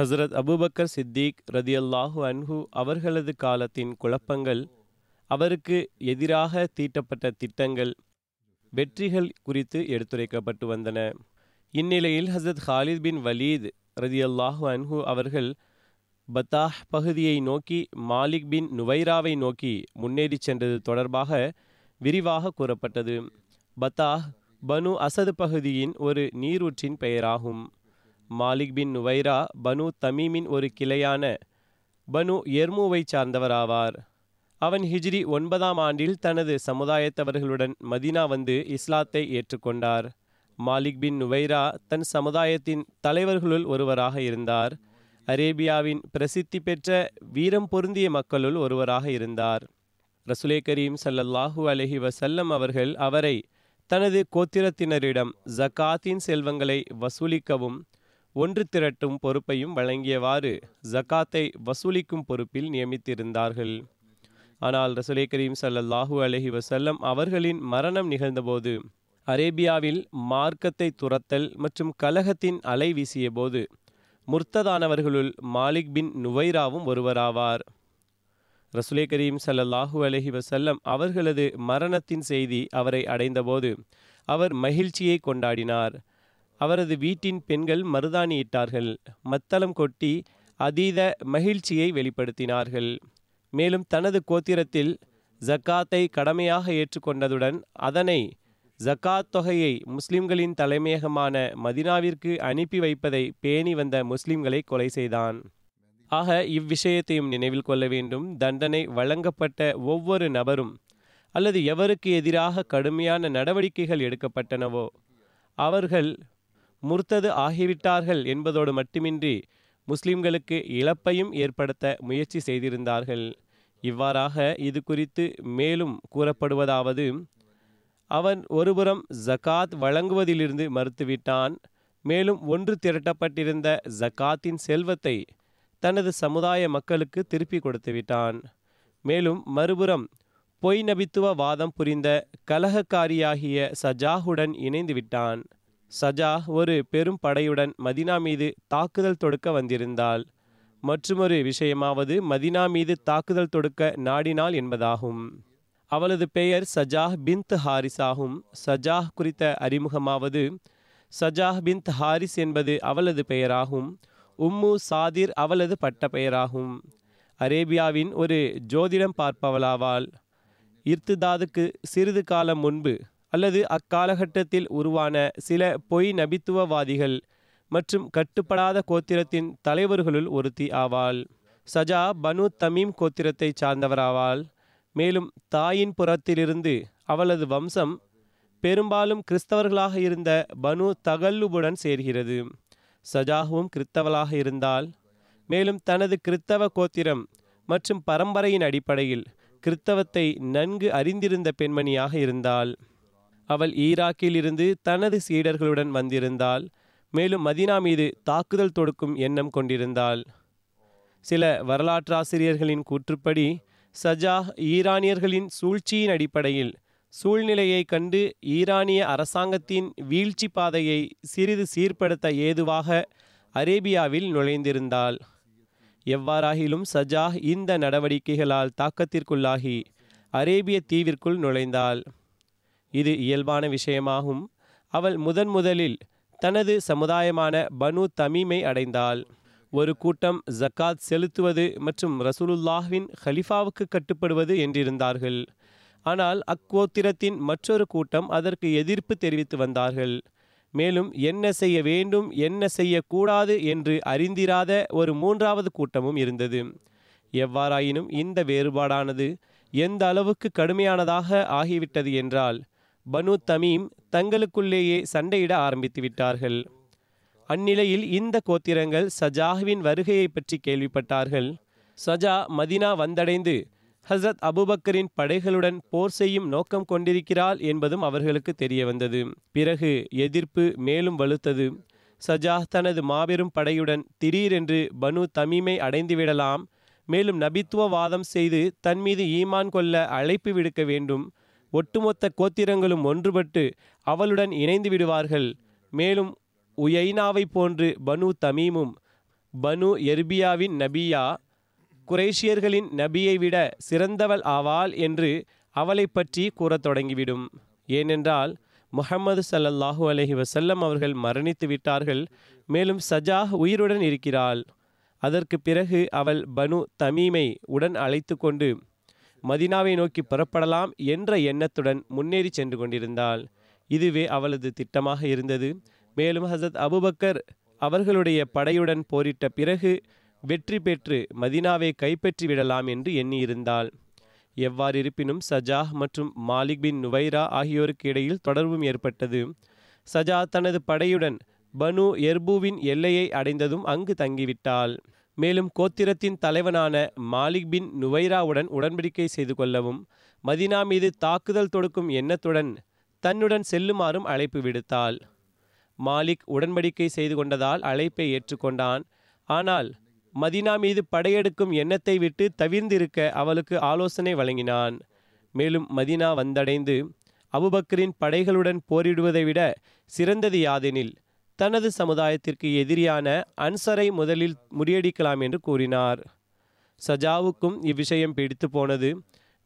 ஹசரத் அபூபக்கர் சித்திக் ரதியல்லாஹு அன்ஹு அவர்களது காலத்தின் குழப்பங்கள் அவருக்கு எதிராக தீட்டப்பட்ட திட்டங்கள் வெற்றிகள் குறித்து எடுத்துரைக்கப்பட்டு வந்தன. இந்நிலையில் ஹசரத் ஹாலித் பின் வலீத் ரதியல்லாஹு அன்ஹு அவர்கள் பத்தாஹ் பகுதியை நோக்கி மாலிக் பின் நுவைராவை நோக்கி முன்னேறிச் சென்றது தொடர்பாக விரிவாக கூறப்பட்டது. பத்தாஹ் பனு அசது பகுதியின் ஒரு நீரூற்றின் பெயராகும். மாலிக் பின் நுவைரா பனு தமீமின் ஒரு கிளையான பனு எர்மூவை சார்ந்தவராவார். அவன் ஹிஜ்ரி ஒன்பதாம் ஆண்டில் தனது சமுதாயத்தவர்களுடன் மதீனா வந்து இஸ்லாத்தை ஏற்றுக்கொண்டார். மாலிக் பின் நுவைரா தன் சமுதாயத்தின் தலைவர்களுள் ஒருவராக இருந்தார். அரேபியாவின் பிரசித்தி பெற்ற வீரம் பொருந்திய மக்களுள் ஒருவராக இருந்தார். ரசுலே கரீம் சல்லல்லாஹூ அலஹி வசல்லம் அவர்கள் அவரை தனது கோத்திரத்தினரிடம் ஜக்காத்தின் செல்வங்களை வசூலிக்கவும் ஒன்று திரட்டும் பொறுப்பையும் வழங்கியவாறு ஜகாத்தை வசூலிக்கும் பொறுப்பில் நியமித்திருந்தார்கள். ஆனால் ரசுலே கரீம் சல்லல்லாஹூ அலஹி வசல்லம் அவர்களின் மரணம் நிகழ்ந்தபோது அரேபியாவில் மார்க்கத்தை துரத்தல் மற்றும் கலகத்தின் அலை வீசிய போது முர்த்ததானவர்களுள் மாலிக் பின் நுவைராவும் ஒருவராவார். ரசுலே கரீம் சல்லல்லாஹூ அலஹி வசல்லம் அவர்களது மரணத்தின் செய்தி அவரை அடைந்தபோது அவர் மகிழ்ச்சியை கொண்டாடினார். அவரது வீட்டின் பெண்கள் மருதாணியிட்டார்கள். மத்தளம் கொட்டி அதீத மகிழ்ச்சியை வெளிப்படுத்தினார்கள். மேலும் தனது கோத்திரத்தில் ஜக்காத்தை கடமையாக ஏற்றுக்கொண்டதுடன் அதனை ஜக்காத் தொகையை முஸ்லிம்களின் தலைமையகமான மதினாவிற்கு அனுப்பி வைப்பதை பேணி வந்த முஸ்லிம்களை கொலை செய்தான். ஆக இவ்விஷயத்தையும் நினைவில் கொள்ள வேண்டும். தண்டனை வழங்கப்பட்ட ஒவ்வொரு நபரும் அல்லது எவருக்கு எதிராக கடுமையான நடவடிக்கைகள் எடுக்கப்பட்டனவோ அவர்கள் முர்த்தது ஆகிவிட்டார்கள் என்பதோடு மட்டுமின்றி முஸ்லிம்களுக்கு இழப்பையும் ஏற்படுத்த முயற்சி செய்திருந்தார்கள். இவ்வாறாக இது குறித்து மேலும் கூறப்படுவதாவது அவன் ஒருபுறம் ஜகாத் வழங்குவதிலிருந்து மறுத்துவிட்டான். மேலும் ஒன்று திரட்டப்பட்டிருந்த ஜகாத்தின் செல்வத்தை தனது சமுதாய மக்களுக்கு திருப்பி கொடுத்துவிட்டான். மேலும் மறுபுறம் பொய் நபித்துவ வாதம் புரிந்த கலகக்காரியாகிய சஜாஹுடன் இணைந்து விட்டான் சஜா ஒரு பெரும் படையுடன் மதினா மீது தாக்குதல் தொடுக்க வந்திருந்தாள். மற்றுமொரு விஷயமாவது மதினா மீது தாக்குதல் தொடுக்க நாடினாள் என்பதாகும். அவளது பெயர் சஜாஹ் பின்த் ஹாரிஸ் ஆகும் சஜாஹ் குறித்த அறிமுகமாவது சஜாஹ் பின்த் ஹாரிஸ் என்பது அவளது பெயராகும். உம்மு சாதிர் அவளது பட்ட பெயராகும். அரேபியாவின் ஒரு ஜோதிடம் பார்ப்பவளாவாள். இர்த்துதாதுக்கு சிறிது காலம் முன்பு அல்லது அக்காலகட்டத்தில் உருவான சில பொய் நபித்துவவாதிகள் மற்றும் கட்டுப்படாத கோத்திரத்தின் தலைவர்களுள் ஒருத்தி ஆவாள். சஜா பனு தமீம் கோத்திரத்தை சார்ந்தவராவாள். மேலும் தாயின் புறத்திலிருந்து அவளது வம்சம் பெரும்பாலும் கிறிஸ்தவர்களாக இருந்த பனு தகல்லுபுடன் சேர்கிறது. சஜாகவும் கிறித்தவளாக இருந்தால் மேலும் தனது கிறித்தவ கோத்திரம் மற்றும் பரம்பரையின் அடிப்படையில் கிறித்தவத்தை நன்கு அறிந்திருந்த பெண்மணியாக இருந்தாள். அவள் ஈராக்கில் இருந்து தனது சீடர்களுடன் வந்திருந்தாள். மேலும் மதினா மீது தாக்குதல் தொடுக்கும் எண்ணம் கொண்டிருந்தாள். சில வரலாற்றாசிரியர்களின் கூற்றுப்படி சஜா ஈரானியர்களின் சூழ்ச்சியின் அடிப்படையில் சூழ்நிலையை கண்டு ஈரானிய அரசாங்கத்தின் வீழ்ச்சி பாதையை சிறிது சீர்படுத்த ஏதுவாக அரேபியாவில் நுழைந்திருந்தாள். எவ்வாறாகிலும் சஜாஹ் இந்த நடவடிக்கைகளால் தாக்கத்திற்குள்ளாகி அரேபிய தீவிற்குள் நுழைந்தாள். இது இயல்பான விஷயமாகும். அவள் முதன் முதலில் தனது சமுதாயமான பனு தமீமை அடைந்தாள். ஒரு கூட்டம் ஜக்காத் செலுத்துவது மற்றும் ரசூலுல்லாஹ்வின் ஹலிஃபாவுக்கு கட்டுப்படுவது என்றிருந்தார்கள். ஆனால் அக்கோத்திரத்தின் மற்றொரு கூட்டம் அதற்கு எதிர்ப்பு தெரிவித்து வந்தார்கள். மேலும் என்ன செய்ய வேண்டும் என்ன செய்யக்கூடாது என்று அறிந்திராத ஒரு மூன்றாவது கூட்டமும் இருந்தது. எவ்வாறாயினும் இந்த வேறுபாடானது எந்த அளவுக்கு கடுமையானதாக ஆகிவிட்டது என்றால் பனு தமீம் தங்களுக்குள்ளேயே சண்டையிட ஆரம்பித்து விட்டார்கள். அந்நிலையில் இந்த கோத்திரங்கள் சஜாஹ்வின் வருகையை பற்றி கேள்விப்பட்டார்கள். சஜா மதினா வந்தடைந்து ஹசரத் அபுபக்கரின் படைகளுடன் போர் செய்யும் நோக்கம் கொண்டிருக்கிறாள் என்பதும் அவர்களுக்கு தெரிய வந்தது பிறகு எதிர்ப்பு மேலும் வலுத்தது. சஜா தனது மாபெரும் படையுடன் திடீரென்று பனு தமீமை அடைந்துவிடலாம் மேலும் நபித்துவ வாதம் செய்து தன் மீது ஈமான் கொள்ள அழைப்பு விடுக்க வேண்டும் ஒட்டுமொத்த கோத்திரங்களும் ஒன்றுபட்டு அவளுடன் இணைந்து விடுவார்கள். மேலும் உயைனாவை போன்று பனு தமீமும் பனு எர்பியாவின் நபியா குரேஷியர்களின் நபியை விட சிறந்தவள் ஆவாள் என்று அவளை பற்றி கூறத் தொடங்கிவிடும். ஏனென்றால் முஹம்மது சல்லல்லாஹூ அலஹி வசல்லம் அவர்கள் மரணித்து விட்டார்கள். மேலும் சஜாஹ் உயிருடன் இருக்கிறாள். அதற்கு பிறகு அவள் பனு தமீமை உடன் அழைத்து கொண்டு மதினாவை நோக்கி புறப்படலாம் என்ற எண்ணத்துடன் முன்னேறி சென்று கொண்டிருந்தாள். இதுவே அவளது திட்டமாக இருந்தது. மேலும் ஹசரத் அபுபக்கர் அவர்களுடைய படையுடன் போரிட்ட பிறகு வெற்றி பெற்று மதினாவை கைப்பற்றி விடலாம் என்று எண்ணியிருந்தாள். எவ்வாறு இருப்பினும் சஜாஹ் மற்றும் மாலிக் பின் நுவைரா ஆகியோருக்கு இடையில் தொடர்பும் ஏற்பட்டது. சஜா தனது படையுடன் பனு எர்பூவின் எல்லையை அடைந்ததும் அங்கு தங்கிவிட்டாள். மேலும் கோத்திரத்தின் தலைவனான மாலிக் பின் நுவைராவுடன் உடன்படிக்கை செய்து கொள்ளவும் மதினா மீது தாக்குதல் தொடுக்கும் எண்ணத்துடன் தன்னுடன் செல்லுமாறும் அழைப்பு விடுத்தாள். மாலிக் உடன்படிக்கை செய்து கொண்டதால் அழைப்பை ஏற்றுக்கொண்டான். ஆனால் மதினா மீது படையெடுக்கும் எண்ணத்தை விட்டு தவிர்ந்திருக்க அவளுக்கு ஆலோசனை வழங்கினான். மேலும் மதினா வந்தடைந்து அபுபக்கரின் படைகளுடன் போரிடுவதை விட சிறந்தது யாதெனில் தனது சமுதாயத்திற்கு எதிரியான அன்சரை முதலில் முறியடிக்கலாம் என்று கூறினார். சஜாவுக்கும் இவ்விஷயம் பிடித்து போனது.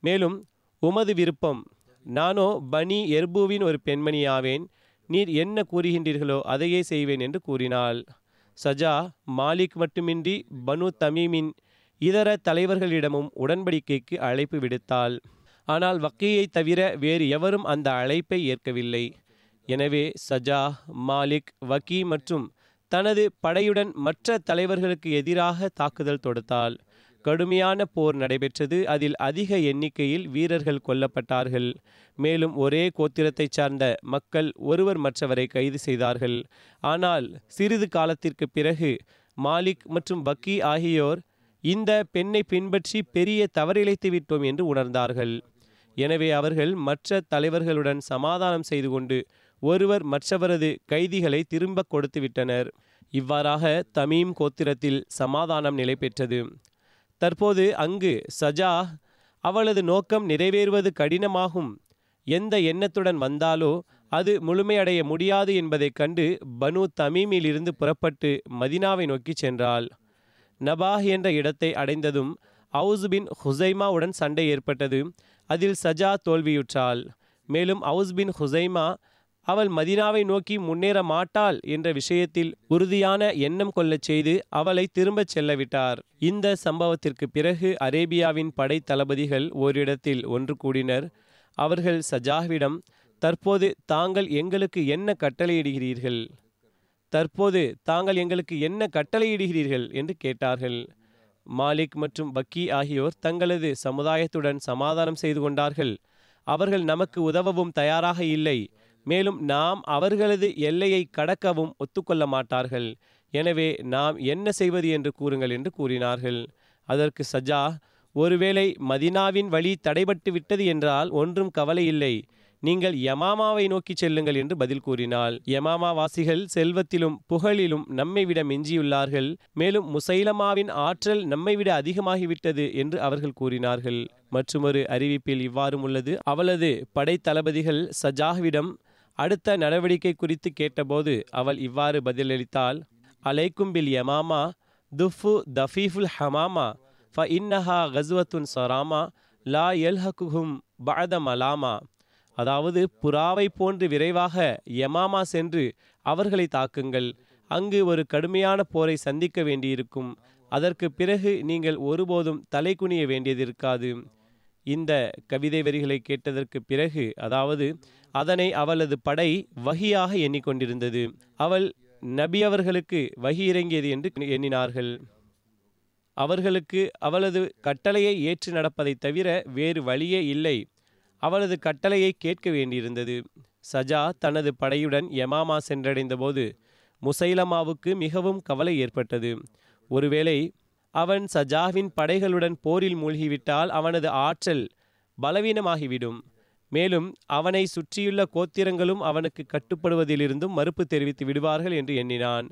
மேலும் உமது விருப்பம். நானோ பனி எர்புவின் ஒரு பெண்மணியாவேன். நீர் என்ன கூறுகின்றீர்களோ அதையே செய்வேன் என்று கூறினாள். சஜா மாலிக் மட்டுமின்றி பனு தமீமின் இதர தலைவர்களிடமும் உடன்படிக்கைக்கு அழைப்பு விடுத்தாள். ஆனால் வக்கீயை தவிர வேறு எவரும் அந்த அழைப்பை ஏற்கவில்லை. எனவே சஜா மாலிக் வக்கி மற்றும் தனது படையுடன் மற்ற தலைவர்களுக்கு எதிராக தாக்குதல் தொடுத்தால் கடுமையான போர் நடைபெற்றது. அதில் அதிக எண்ணிக்கையில் வீரர்கள் கொல்லப்பட்டார்கள். மேலும் ஒரே கோத்திரத்தைச் சார்ந்த மக்கள் ஒருவர் மற்றவரை கைது செய்தார்கள். ஆனால் சிறிது காலத்திற்கு பிறகு மாலிக் மற்றும் பக்கி ஆகியோர் இந்த பெண்ணை பின்பற்றி பெரிய தவறிழைத்து விட்டோம் என்று உணர்ந்தார்கள். எனவே அவர்கள் மற்ற தலைவர்களுடன் சமாதானம் செய்து கொண்டு ஒருவர் மற்றவரது கைதிகளை திரும்ப கொடுத்து விட்டனர் இவ்வாறாக தமீம் கோத்திரத்தில் சமாதானம் நிலை பெற்றது தற்போது அங்கு சஜா அவளது நோக்கம் நிறைவேறுவது கடினமாகும். எந்த எண்ணத்துடன் வந்தாலோ அது முழுமையடைய முடியாது என்பதைக் கண்டு பனு தமீமிலிருந்து புறப்பட்டு மதினாவை நோக்கி சென்றாள். நபாஹ் என்ற இடத்தை அடைந்ததும் அவுஸ் பின் ஹுசைமாவுடன் சண்டை ஏற்பட்டது. அதில் சஜா தோல்வியுற்றாள். மேலும் அவுஸ் பின் ஹுசைமா அவள் மதினாவை நோக்கி முன்னேற மாட்டாள் என்ற விஷயத்தில் உறுதியான எண்ணம் கொள்ளச் செய்து அவளை திரும்பச் செல்லவிட்டார். இந்த சம்பவத்திற்கு பிறகு அரேபியாவின் படை தளபதிகள் ஓரிடத்தில் ஒன்று கூடினர். அவர்கள் சஜாவிடம் தற்போது தாங்கள் எங்களுக்கு என்ன கட்டளையிடுகிறீர்கள்? தற்போது தாங்கள் எங்களுக்கு என்ன கட்டளையிடுகிறீர்கள்? என்று கேட்டார்கள். மாலிக் மற்றும் பக்கி ஆகியோர் தங்களது சமுதாயத்துடன் சமாதானம் செய்து கொண்டார்கள். அவர்கள் நமக்கு உதவவும் தயாராக இல்லை. மேலும் நாம் அவர்களது எல்லையை கடக்கவும் ஒத்துக்கொள்ள மாட்டார்கள். எனவே நாம் என்ன செய்வது என்று கூறுங்கள் என்று கூறினார்கள். அதற்கு சஜா ஒருவேளை மதினாவின் வழி தடைபட்டு விட்டது என்றால் ஒன்றும் கவலை இல்லை. நீங்கள் யமாமாவை நோக்கி செல்லுங்கள் என்று பதில் கூறினாள். யமாமா வாசிகள் செல்வத்திலும் புகழிலும் நம்மை விட மிஞ்சியுள்ளார்கள். மேலும் முசைலமாவின் ஆற்றல் நம்மை விட அதிகமாகிவிட்டது என்று அவர்கள் கூறினார்கள். மற்றுமொரு அறிவிப்பில் இவ்வாறும் உள்ளது. அவளது படைத்தளபதிகள் சஜாஹ்விடம் அடுத்த நடவடிக்கை குறித்து கேட்டபோது அவள் இவ்வாறு பதிலளித்தாள். அலைக்கும் பில் யமாமா துஃபு தஃபீஃபுல் ஹமாமா ஃப இன்னஹா கஸ்வத்துன் சராமா லா எல்ஹகுஹும் பஅத மலாமா. அதாவது புறாவை போன்று விரைவாக யமாமா சென்று அவர்களை தாக்குங்கள். அங்கு ஒரு கடுமையான போரை சந்திக்க வேண்டியிருக்கும். அதற்கு பிறகு நீங்கள் ஒருபோதும் தலை குனிய வேண்டியதிருக்காது. இந்த கவிதை வரிகளை கேட்டதற்கு பிறகு அதாவது அதனை அவளது படை வகியாக எண்ணிக்கொண்டிருந்தது. அவள் நபி அவர்களுக்கு வகி இறங்கியது என்று எண்ணினார்கள். அவர்களுக்கு அவளது கட்டளையை ஏற்று நடப்பதை தவிர வேறு வழியே இல்லை. அவளது கட்டளையை கேட்க வேண்டியிருந்தது. சஜா தனது படையுடன் யமாமா சென்றடைந்தபோது முசைலமாவுக்கு மிகவும் கவலை ஏற்பட்டது. ஒருவேளை அவன் சஜாவின் படைகளுடன் போரில் மூழ்கிவிட்டால் அவனது ஆற்றல் பலவீனமாகிவிடும். மேலும் அவனை சுற்றியுள்ள கோத்திரங்களும் அவனுக்கு கட்டுப்படுவதிலிருந்தும் மறுப்பு தெரிவித்து விடுவார்கள் என்று எண்ணினான்.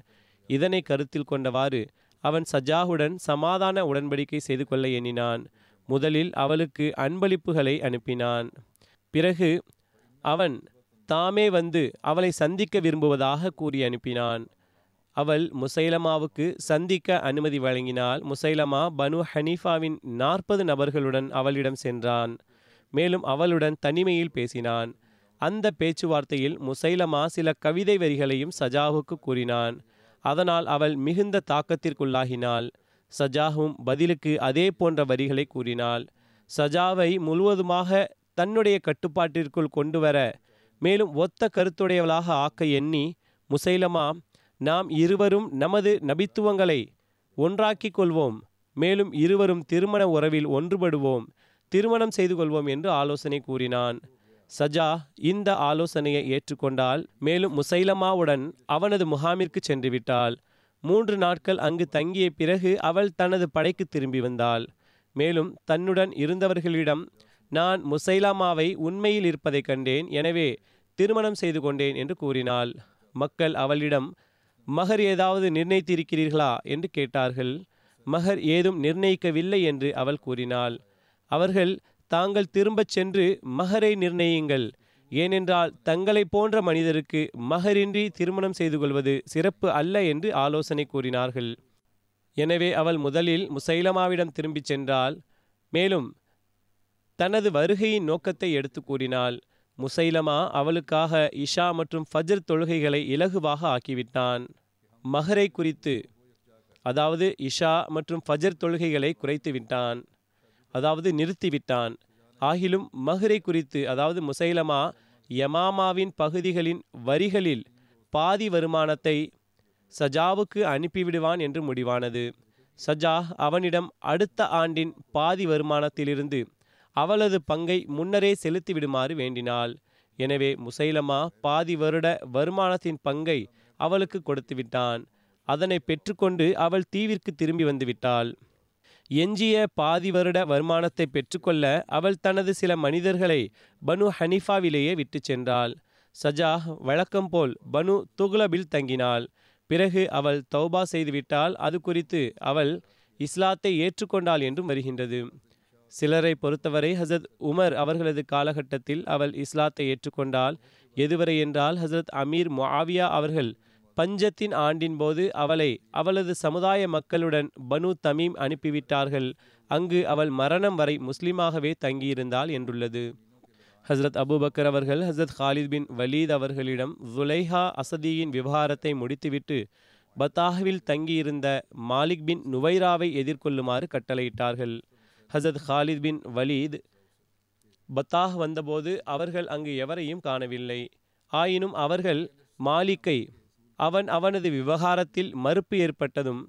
இதனை கருத்தில் கொண்டவாறு அவன் சஜாவுடன் சமாதான உடன்படிக்கை செய்து கொள்ள எண்ணினான். முதலில் அவளுக்கு அன்பளிப்புகளை அனுப்பினான். பிறகு அவன் தாமே வந்து அவளை சந்திக்க விரும்புவதாக கூறி அனுப்பினான். அவள் முசைலமாவுக்கு சந்திக்க அனுமதி வழங்கினால் முசைலமா பனு ஹனீஃபாவின் நாற்பது நபர்களுடன் அவளிடம் சென்றான். மேலும் அவளுடன் தனிமையில் பேசினான். அந்த பேச்சுவார்த்தையில் முசைலமா சில கவிதை வரிகளையும் சஜாவுக்கு கூறினான். அதனால் அவள் மிகுந்த தாக்கத்திற்குள்ளாகினாள். சஜாவும் பதிலுக்கு அதே போன்ற வரிகளை கூறினாள். சஜாவை முழுவதுமாக தன்னுடைய கட்டுப்பாட்டிற்குள் கொண்டு வர மேலும் ஒத்த கருத்துடையவளாக ஆக்க எண்ணி முசைலமா நாம் இருவரும் நமது நபித்துவங்களை ஒன்றாக்கிக் கொள்வோம் மேலும் இருவரும் திருமண உறவில் ஒன்றுபடுவோம். திருமணம் செய்து கொள்வோம் என்று ஆலோசனை கூறினான். சஜா இந்த ஆலோசனையை ஏற்றுக்கொண்டால் மேலும் முசைலமாவுடன் அவனது முகாமிற்கு சென்று விட்டாள் மூன்று நாட்கள் அங்கு தங்கிய பிறகு அவள் தனது படைக்கு திரும்பி வந்தாள். மேலும் தன்னுடன் இருந்தவர்களிடம் நான் முசைலாமாவை உண்மையில் இருப்பதைக் கண்டேன். எனவே திருமணம் செய்து கொண்டேன் என்று கூறினாள். மக்கள் அவளிடம் மகர் ஏதாவது நிர்ணயித்திருக்கிறீர்களா? என்று கேட்டார்கள். மகர் ஏதும் நிர்ணயிக்கவில்லை என்று அவள் கூறினாள். அவர்கள் தாங்கள் திரும்பச் சென்று மகரை நிர்ணயிங்கள் ஏனென்றால் தங்களை போன்ற மனிதருக்கு மகரின்றி திருமணம் செய்து கொள்வது சிறப்பு அல்ல என்று ஆலோசனை கூறினார்கள். எனவே அவள் முதலில் முசைலமாவிடம் திரும்பிச் சென்றாள். மேலும் தனது வருகையின் நோக்கத்தை எடுத்து கூறினாள். முசைலமா அவளுக்காக இஷா மற்றும் ஃபஜர் தொழுகைகளை இலகுவாக ஆக்கிவிட்டான். மகரை குறித்து அதாவது இஷா மற்றும் ஃபஜர் தொழுகைகளை குறைத்து விட்டான். அதாவது நிறுத்திவிட்டான் ஆகிலும் மஹரை குறித்து அதாவது முசைலமா யமாமாவின் பகுதிகளின் வரிகளில் பாதி வருமானத்தை சஜாவுக்கு அனுப்பிவிடுவான் என்று முடிவானது. சஜா அவனிடம் அடுத்த ஆண்டின் பாதி வருமானத்திலிருந்து அவளது பங்கை முன்னரே செலுத்திவிடுமாறு வேண்டினாள். எனவே முசைலமா பாதி வருட வருமானத்தின் பங்கை அவளுக்கு கொடுத்து விட்டான். அதனை பெற்றுக்கொண்டு அவள் தீவிற்கு திரும்பி வந்துவிட்டாள் எஞ்சிய பாதி வருட வருமானத்தை பெற்றுக்கொள்ள அவள் தனது சில மனிதர்களை பனு ஹனிஃபாவிலேயே விட்டு சென்றாள். சஜா வழக்கம் போல் பனு துகுலபில் தங்கினாள். பிறகு அவள் தௌபா செய்துவிட்டால் அது குறித்து அவள் இஸ்லாத்தை ஏற்றுக்கொண்டாள் என்றும் வருகின்றது. சிலரை பொறுத்தவரை ஹசரத் உமர் அவர்களது காலகட்டத்தில் அவள் இஸ்லாத்தை ஏற்றுக்கொண்டால் எதுவரை என்றால் ஹசரத் அமீர் முஆவியா அவர்கள் பஞ்சத்தின் ஆண்டின் போது அவளை அவளது சமுதாய மக்களுடன் பனு தமீம் அனுப்பிவிட்டார்கள். அங்கு அவள் மரணம் வரை முஸ்லிமாகவே தங்கியிருந்தாள் என்றுள்ளது. ஹசரத் அபுபக்கர் அவர்கள் ஹசரத் ஹாலித் பின் வலீத் அவர்களிடம் ஜுலைஹா அசதியின் விவகாரத்தை முடித்துவிட்டு பத்தாகவில் தங்கியிருந்த மாலிக் பின் நுவைராவை எதிர்கொள்ளுமாறு கட்டளையிட்டார்கள். ஹசத் ஹாலித் பின் வலீத் பத்தாஹ் வந்தபோது அவர்கள் அங்கு எவரையும் காணவில்லை. ஆயினும் அவர்கள் மாலிக்கை அவன் அவனது விவகாரத்தில் மறுப்பு ஏற்பட்டதும்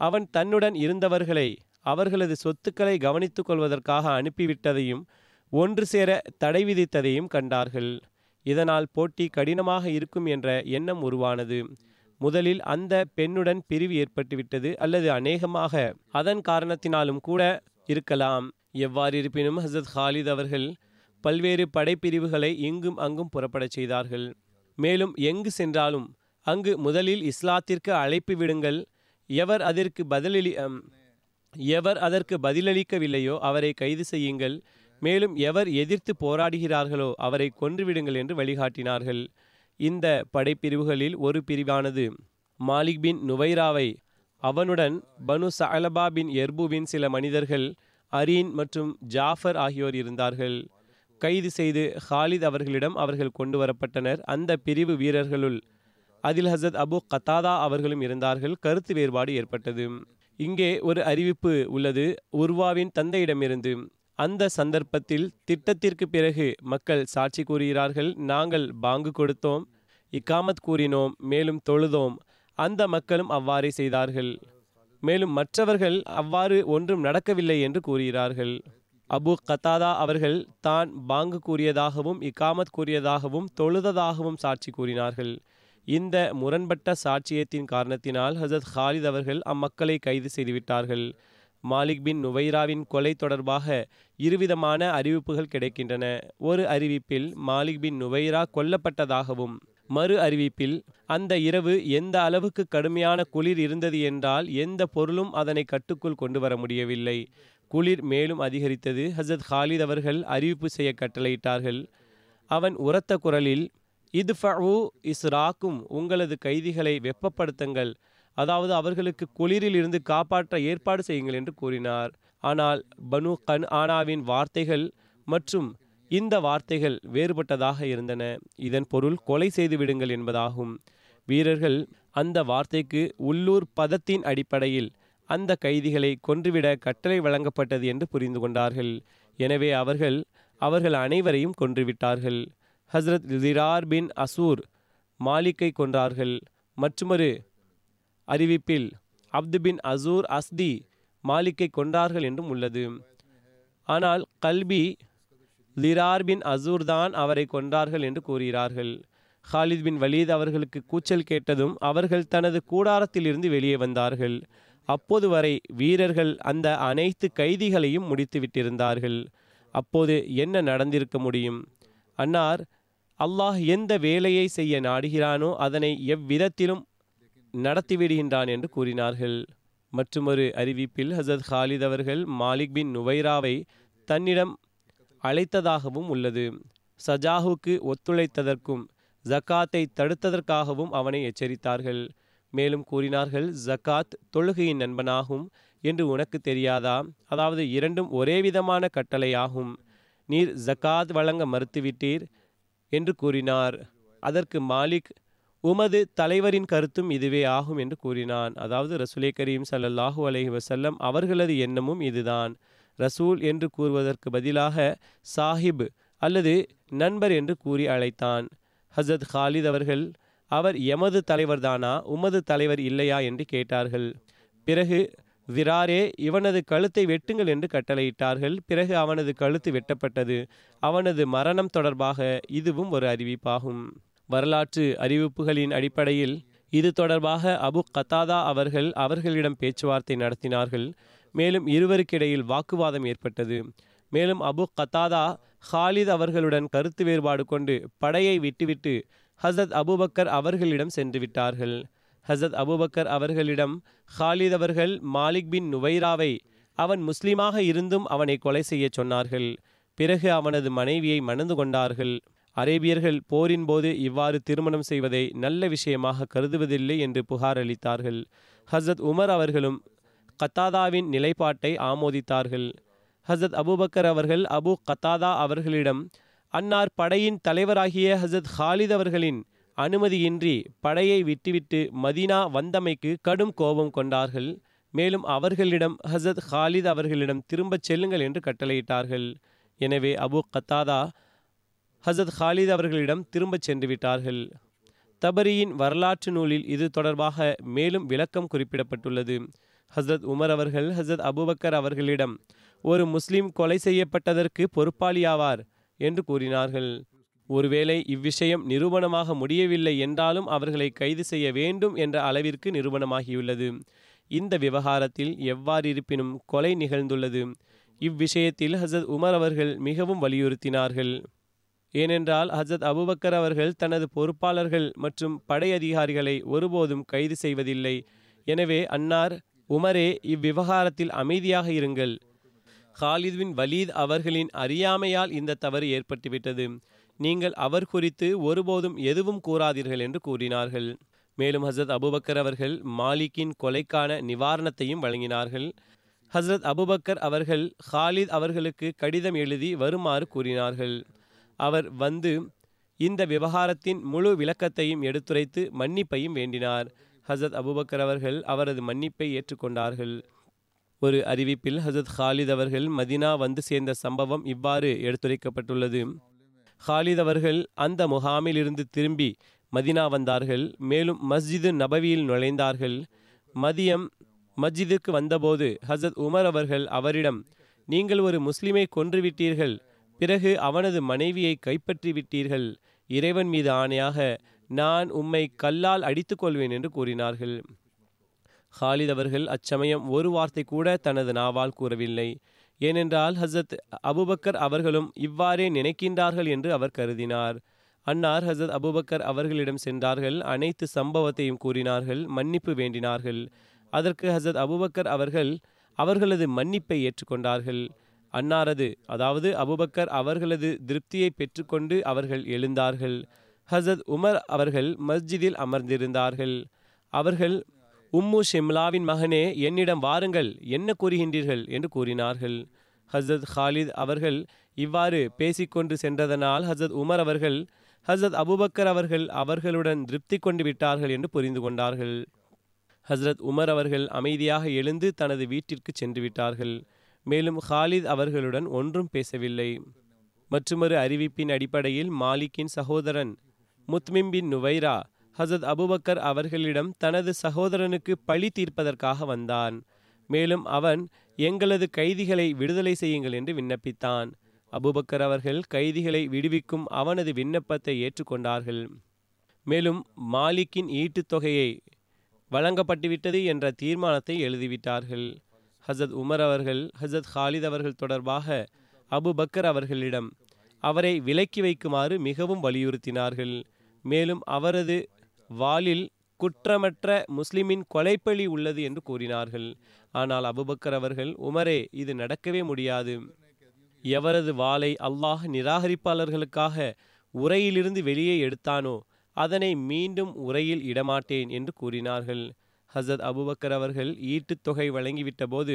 அவன் தன்னுடன் இருந்தவர்களை அவர்களது சொத்துக்களை கவனித்துக் கொள்வதற்காக அனுப்பிவிட்டதையும் ஒன்று சேர தடை விதித்ததையும் கண்டார்கள். இதனால் போட்டி கடினமாக இருக்கும் என்ற எண்ணம் உருவானது. முதலில் அந்த பெண்ணுடன் பிரிவு ஏற்பட்டுவிட்டது அல்லது அநேகமாக அதன் காரணத்தினாலும் கூட இருக்கலாம். எவ்வாறு இருப்பினும் ஹசரத் ஹாலித் அவர்கள் பல்வேறு படைப்பிரிவுகளை இங்கும் அங்கும் புறப்படச் செய்தார்கள். மேலும் எங்கு சென்றாலும் அங்கு முதலில் இஸ்லாத்திற்கு அழைப்பு விடுங்கள். எவர் அதற்கு பதிலளி அம், எவர் அதற்கு பதிலளிக்கவில்லையோ அவரை கைது செய்யுங்கள். மேலும் எவர் எதிர்த்து போராடுகிறார்களோ அவரை கொன்றுவிடுங்கள் என்று வழிகாட்டினார்கள். இந்த படைப்பிரிவுகளில் ஒரு பிரிவானது மாலிக் பின் நுவைராவை அவனுடன் பனு சலபா பின் எர்புவின் சில மனிதர்கள் அரீன் மற்றும் ஜாஃபர் ஆகியோர் இருந்தார்கள். கைது செய்து ஹாலித் அவர்களிடம் அவர்கள் கொண்டு வரப்பட்டனர். அந்த பிரிவு வீரர்களுள் அதில் ஹசத் அபு கத்தாதா அவர்களும் இருந்தார்கள். கருத்து வேறுபாடு ஏற்பட்டது. இங்கே ஒரு அறிவிப்பு உள்ளது. உர்வாவின் தந்தையிடமிருந்து. அந்த சந்தர்ப்பத்தில் திட்டத்திற்கு பிறகு மக்கள் சாட்சி கூறுகிறார்கள். நாங்கள் பாங்கு கொடுத்தோம் இக்காமத் கூறினோம் மேலும் தொழுதோம் அந்த மக்களும் அவ்வாறே செய்தார்கள். மேலும் மற்றவர்கள் அவ்வாறு ஒன்றும் நடக்கவில்லை என்று கூறுகிறார்கள். அபு கத்தாதா அவர்கள் தான் பாங்கு கூறியதாகவும் இக்காமத் கூறியதாகவும் தொழுததாகவும் சாட்சி கூறினார்கள். இந்த முரண்பட்ட சாட்சியத்தின் காரணத்தினால் ஹசத் ஹாலித் அவர்கள் அம்மக்களை கைது செய்துவிட்டார்கள். மாலிக் பின் நுவைராவின் கொலை தொடர்பாக இருவிதமான அறிவிப்புகள் கிடைக்கின்றன. ஒரு அறிவிப்பில் மாலிக் பின் நுவைரா கொல்லப்பட்டதாகவும் மறு அறிவிப்பில் அந்த இரவு எந்த அளவுக்கு கடுமையான குளிர் இருந்தது என்றால் எந்த பொருளும் அதனை கட்டுக்குள் கொண்டு வர முடியவில்லை. குளிர் மேலும் அதிகரித்தது ஹசரத் ஹாலித் அவர்கள் அறிவிப்பு செய்ய கட்டளையிட்டார்கள். அவன் உரத்த குரலில் இது இஸ்ராக்கும் உங்களது கைதிகளை வெப்பப்படுத்துங்கள். அதாவது அவர்களுக்கு குளிரில் இருந்து காப்பாற்ற ஏற்பாடு செய்யுங்கள் என்று கூறினார். ஆனால் பனு கன் ஆனாவின் வார்த்தைகள் மற்றும் இந்த வார்த்தைகள் வேறுபட்டதாக இருந்தன. இதன் பொருள் கொலை செய்து விடுங்கள் என்பதாகும். வீரர்கள் அந்த வார்த்தைக்கு உள்ளூர் பதத்தின் அடிப்படையில் அந்த கைதிகளை கொன்றுவிட கட்டளை வழங்கப்பட்டது என்று புரிந்து கொண்டார்கள். எனவே அவர்கள் அவர்கள் அனைவரையும் கொன்றுவிட்டார்கள். ஹஸ்ரத் ஜிரார் பின் அசூர் மாலிக்கை கொன்றார்கள். மற்றொரு அறிவிப்பில் அப்து பின் அசூர் அஸ்தி மாலிக்கை கொன்றார்கள் என்றும் உள்ளது. ஆனால் கல்பி லிரார் பின் அசூர் தான் அவரை கொன்றார்கள் என்று கூறுகிறார்கள். ஹாலித் பின் வலீத் அவர்களுக்கு கூச்சல் கேட்டதும் அவர்கள் தனது கூடாரத்திலிருந்து வெளியே வந்தார்கள். அப்போது வரை வீரர்கள் அந்த அனைத்து கைதிகளையும் முடித்து விட்டிருந்தார்கள். அப்போது என்ன நடந்திருக்க முடியும்? அன்னார் அல்லாஹ் எந்த வேலையை செய்ய நாடுகிறானோ அதனை எவ்விதத்திலும் நடத்திவிடுகின்றான் என்று கூறினார்கள். மற்றொரு அறிவிப்பில் ஹசத் ஹாலித் அவர்கள் மாலிக் பின் நுவைராவை தன்னிடம் அழைத்ததாகவும் உள்ளது. சஜாஹுக்கு ஒத்துழைத்ததற்கும் ஜக்காத்தை தடுத்ததற்காகவும் அவனை எச்சரித்தார்கள். மேலும் கூறினார்கள் ஜக்காத் தொழுகையின் நண்பனாகும் என்று உனக்கு தெரியாதா? அதாவது இரண்டும் ஒரே விதமான கட்டளையாகும். நீர் ஜக்காத் வழங்க மறுத்துவிட்டீர் என்று கூறினார். அதற்கு மாலிக் உமது தலைவரின் கருத்தும் இதுவே ஆகும் என்று கூறினான். அதாவது ரசுலே கரீம் சல்லல்லாஹூ அலஹி வசல்லம் அவர்களது எண்ணமும் இதுதான். ரசூல் என்று கூறுவதற்கு பதிலாக சாஹிப் அல்லது நண்பர் என்று கூறி அழைத்தான். ஹசத் ஹாலித் அவர்கள் அவர் எமது தலைவர்தானா? உமது தலைவர் இல்லையா? என்று கேட்டார்கள். பிறகு விராரே இவனது கழுத்தை வெட்டுங்கள் என்று கட்டளையிட்டார்கள். பிறகு அவனது கழுத்து வெட்டப்பட்டது. அவனது மரணம் தொடர்பாக இதுவும் ஒரு அறிவிப்பாகும். வரலாற்று அறிவிப்புகளின் அடிப்படையில் இது தொடர்பாக அபு கத்தாதா அவர்கள் அவர்களிடம் பேச்சுவார்த்தை நடத்தினார்கள். மேலும் இருவருக்கிடையில் வாக்குவாதம் ஏற்பட்டது. மேலும் அபு கத்தாதா ஹாலித் அவர்களுடன் கருத்து வேறுபாடு கொண்டு படையை விட்டுவிட்டு ஹசத் அபுபக்கர் அவர்களிடம் சென்று விட்டார்கள். ஹசத் அபுபக்கர் அவர்களிடம் ஹாலித் அவர்கள் மாலிக் பின் நுவைராவை அவன் முஸ்லீமாக இருந்தும் அவனை கொலை செய்ய சொன்னார்கள். பிறகு அவனது மனைவியை மணந்து கொண்டார்கள். அரேபியர்கள் போரின் போது இவ்வாறு திருமணம் செய்வதை நல்ல விஷயமாக கருதுவதில்லை என்று புகார் அளித்தார்கள். ஹசரத் உமர் அவர்களும் கத்தாதாவின் நிலைப்பாட்டை ஆமோதித்தார்கள். ஹசத் அபுபக்கர் அவர்கள் அபு கத்தாதா அவர்களிடம் அன்னார் படையின் தலைவராகிய ஹசத் ஹாலித் அவர்களின் அனுமதியின்றி படையை விட்டுவிட்டு மதீனா வந்தமைக்கு கடும் கோபம் கொண்டார்கள். மேலும் அவர்களிடம் ஹசத் ஹாலித் அவர்களிடம் திரும்பச் செல்லுங்கள் என்று கட்டளையிட்டார்கள். எனவே அபு கத்தாதா ஹசத் ஹாலித் அவர்களிடம் திரும்பச் சென்று விட்டார்கள். தபரியின் வரலாற்று நூலில் இது தொடர்பாக மேலும் விளக்கம் குறிப்பிடப்பட்டுள்ளது. ஹஸ்ரத் உமர் அவர்கள் ஹசரத் அபுபக்கர் அவர்களிடம் ஒரு முஸ்லிம் கொலை செய்யப்பட்டதற்கு பொறுப்பாளியாவார் என்று கூறினார்கள். ஒருவேளை இவ்விஷயம் நிரூபணமாக முடியவில்லை என்றாலும் அவர்களை கைது செய்ய வேண்டும் என்ற அளவிற்கு நிரூபணமாகியுள்ளது. இந்த விவகாரத்தில் எவ்வாறிருப்பினும் கொலை நிகழ்ந்துள்ளது. இவ்விஷயத்தில் ஹசத் உமர் அவர்கள் மிகவும் வலியுறுத்தினார்கள். ஏனென்றால் ஹசத் அபுபக்கர் அவர்கள் தனது பொறுப்பாளர்கள் மற்றும் படை அதிகாரிகளை ஒருபோதும் கைது செய்வதில்லை. எனவே அன்னார் உமரே இவ்விவகாரத்தில் அமைதியாக இருங்கள். ஹாலித் பின் வலீத் அவர்களின் அறியாமையால் இந்த தவறு ஏற்பட்டுவிட்டது. நீங்கள் அவர் குறித்து ஒருபோதும் எதுவும் கூறாதீர்கள் என்று கூறினார்கள். மேலும் ஹசரத் அபுபக்கர் அவர்கள் மாலிக்கின் கொலைக்கான நிவாரணத்தையும் வழங்கினார்கள். ஹசரத் அபுபக்கர் அவர்கள் ஹாலித் அவர்களுக்கு கடிதம் எழுதி வருமாறு கூறினார்கள். அவர் வந்து இந்த விவகாரத்தின் முழு விளக்கத்தையும் எடுத்துரைத்து மன்னிப்பையும் வேண்டினார். ஹசத் அபுபக்கர் அவர்கள் அவரது மன்னிப்பை ஏற்றுக்கொண்டார்கள். ஒரு அறிவிப்பில் ஹசத் ஹாலித் அவர்கள் மதினா வந்து சேர்ந்த சம்பவம் இவ்வாறு எடுத்துரைக்கப்பட்டுள்ளது. ஹாலித் அவர்கள் அந்த முகாமில் இருந்து திரும்பி மதினா வந்தார்கள். மேலும் மஸ்ஜிது நபவியில் நுழைந்தார்கள். மதியம் மஸ்ஜிதுக்கு வந்தபோது ஹசத் உமர் அவர்கள் அவரிடம் நீங்கள் ஒரு முஸ்லிமை கொன்றுவிட்டீர்கள். பிறகு அவனது மனைவியை கைப்பற்றி விட்டீர்கள் இறைவன் மீது ஆணையாக நான் உம்மை கல்லால் அடித்துக் கொள்வேன் என்று கூறினார்கள். ஹாலித் அவர்கள் அச்சமயம் ஒரு வார்த்தை கூட தனது நாவால் கூறவில்லை. ஏனென்றால் ஹசரத் அபுபக்கர் அவர்களும் இவ்வாறே நினைக்கின்றார்கள் என்று அவர் கருதினார். அன்னார் ஹசரத் அபுபக்கர் அவர்களிடம் சென்றார்கள். அனைத்து சம்பவத்தையும் கூறினார்கள். மன்னிப்பு வேண்டினார்கள். அதற்கு ஹசரத் அபுபக்கர் அவர்கள் அவர்களது மன்னிப்பை ஏற்றுக்கொண்டார்கள். அன்னாரது அதாவது அபுபக்கர் அவர்களது திருப்தியை பெற்றுக்கொண்டு அவர்கள் எழுந்தார்கள். ஹசத் உமர் அவர்கள் மஸ்ஜிதில் அமர்ந்திருந்தார்கள். அவர்கள் உம்மு ஷிம்லாவின் மகனே என்னிடம் வாருங்கள் என்ன கூறுகின்றீர்கள்? என்று கூறினார்கள். ஹசரத் ஹாலித் அவர்கள் இவ்வாறு பேசிக்கொண்டு சென்றதனால் ஹசரத் உமர் அவர்கள் ஹசரத் அபுபக்கர் அவர்கள் அவர்களுடன் திருப்தி கொண்டு விட்டார்கள் என்று புரிந்து கொண்டார்கள். ஹசரத் உமர் அவர்கள் அமைதியாக எழுந்து தனது வீட்டிற்கு சென்று விட்டார்கள். மேலும் ஹாலித் அவர்களுடன் ஒன்றும் பேசவில்லை. மற்றுமொரு அறிவிப்பின் அடிப்படையில் மாலிக்கின் சகோதரன் முத்மிம் பின் நுவைரா ஹசத் அபுபக்கர் அவர்களிடம் தனது சகோதரனுக்கு பழி தீர்ப்பதற்காக வந்தான். மேலும் அவன் எங்களது கைதிகளை விடுதலை செய்யுங்கள் என்று விண்ணப்பித்தான். அபுபக்கர் அவர்கள் கைதிகளை விடுவிக்கும் அவனது விண்ணப்பத்தை ஏற்றுக்கொண்டார்கள். மேலும் மாலிக்கின் ஈட்டுத் தொகையை வழங்கப்பட்டுவிட்டது என்ற தீர்மானத்தை எழுதிவிட்டார்கள். ஹசத் உமர் அவர்கள் ஹசத் ஹாலித் அவர்கள் தொடர்பாக அபு பக்கர் அவர்களிடம் அவரை விலக்கி வைக்குமாறு மிகவும் வலியுறுத்தினார்கள். மேலும் அவரது வாளில் குற்றமற்ற முஸ்லிமின் கொலைப்பழி உள்ளது என்று கூறினார்கள். ஆனால் அபுபக்கர் அவர்கள் உமரே இது நடக்கவே முடியாது. எவரது வாளை அல்லாஹ் நிராகரிப்பாளர்களுக்காக உரையிலிருந்து வெளியே எடுத்தானோ அதனை மீண்டும் உரையில் இடமாட்டேன் என்று கூறினார்கள். ஹசத் அபுபக்கர் அவர்கள் ஈட்டுத் தொகை வழங்கிவிட்ட போது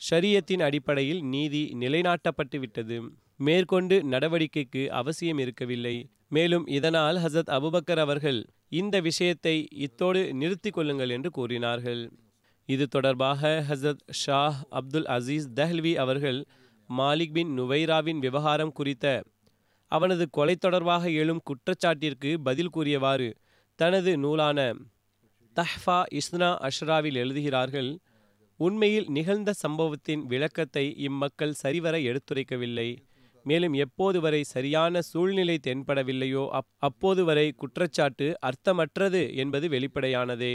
ஷரியத்தின் அடிப்படையில் நீதி நிலைநாட்டப்பட்டு விட்டது மேற்கொண்டு நடவடிக்கைக்கு அவசியம் இருக்கவில்லை. மேலும் இதனால் ஹசரத் அபுபக்கர் அவர்கள் இந்த விஷயத்தை இத்தோடு நிறுத்தி கொள்ளுங்கள் என்று கூறினார்கள். இது தொடர்பாக ஹசரத் ஷாஹ் அப்துல் அசீஸ் தஹ்ல்வி அவர்கள் மாலிக் பின் நுவைராவின் விவகாரம் குறித்த அவனது கொலை தொடர்பாக எழும் குற்றச்சாட்டிற்கு பதில் கூறியவாறு தனது நூலான தஹ்ஃபா இஸ்னா அஷ்ராவில் எழுதுகிறார்கள் உண்மையில் நிகழ்ந்த சம்பவத்தின் விளக்கத்தை இம்மக்கள் சரிவர எடுத்துரைக்கவில்லை. மேலும் எப்போது வரை சரியான சூழ்நிலை தென்படவில்லையோ அப் அப்போது வரை குற்றச்சாட்டு அர்த்தமற்றது என்பது வெளிப்படையானதே.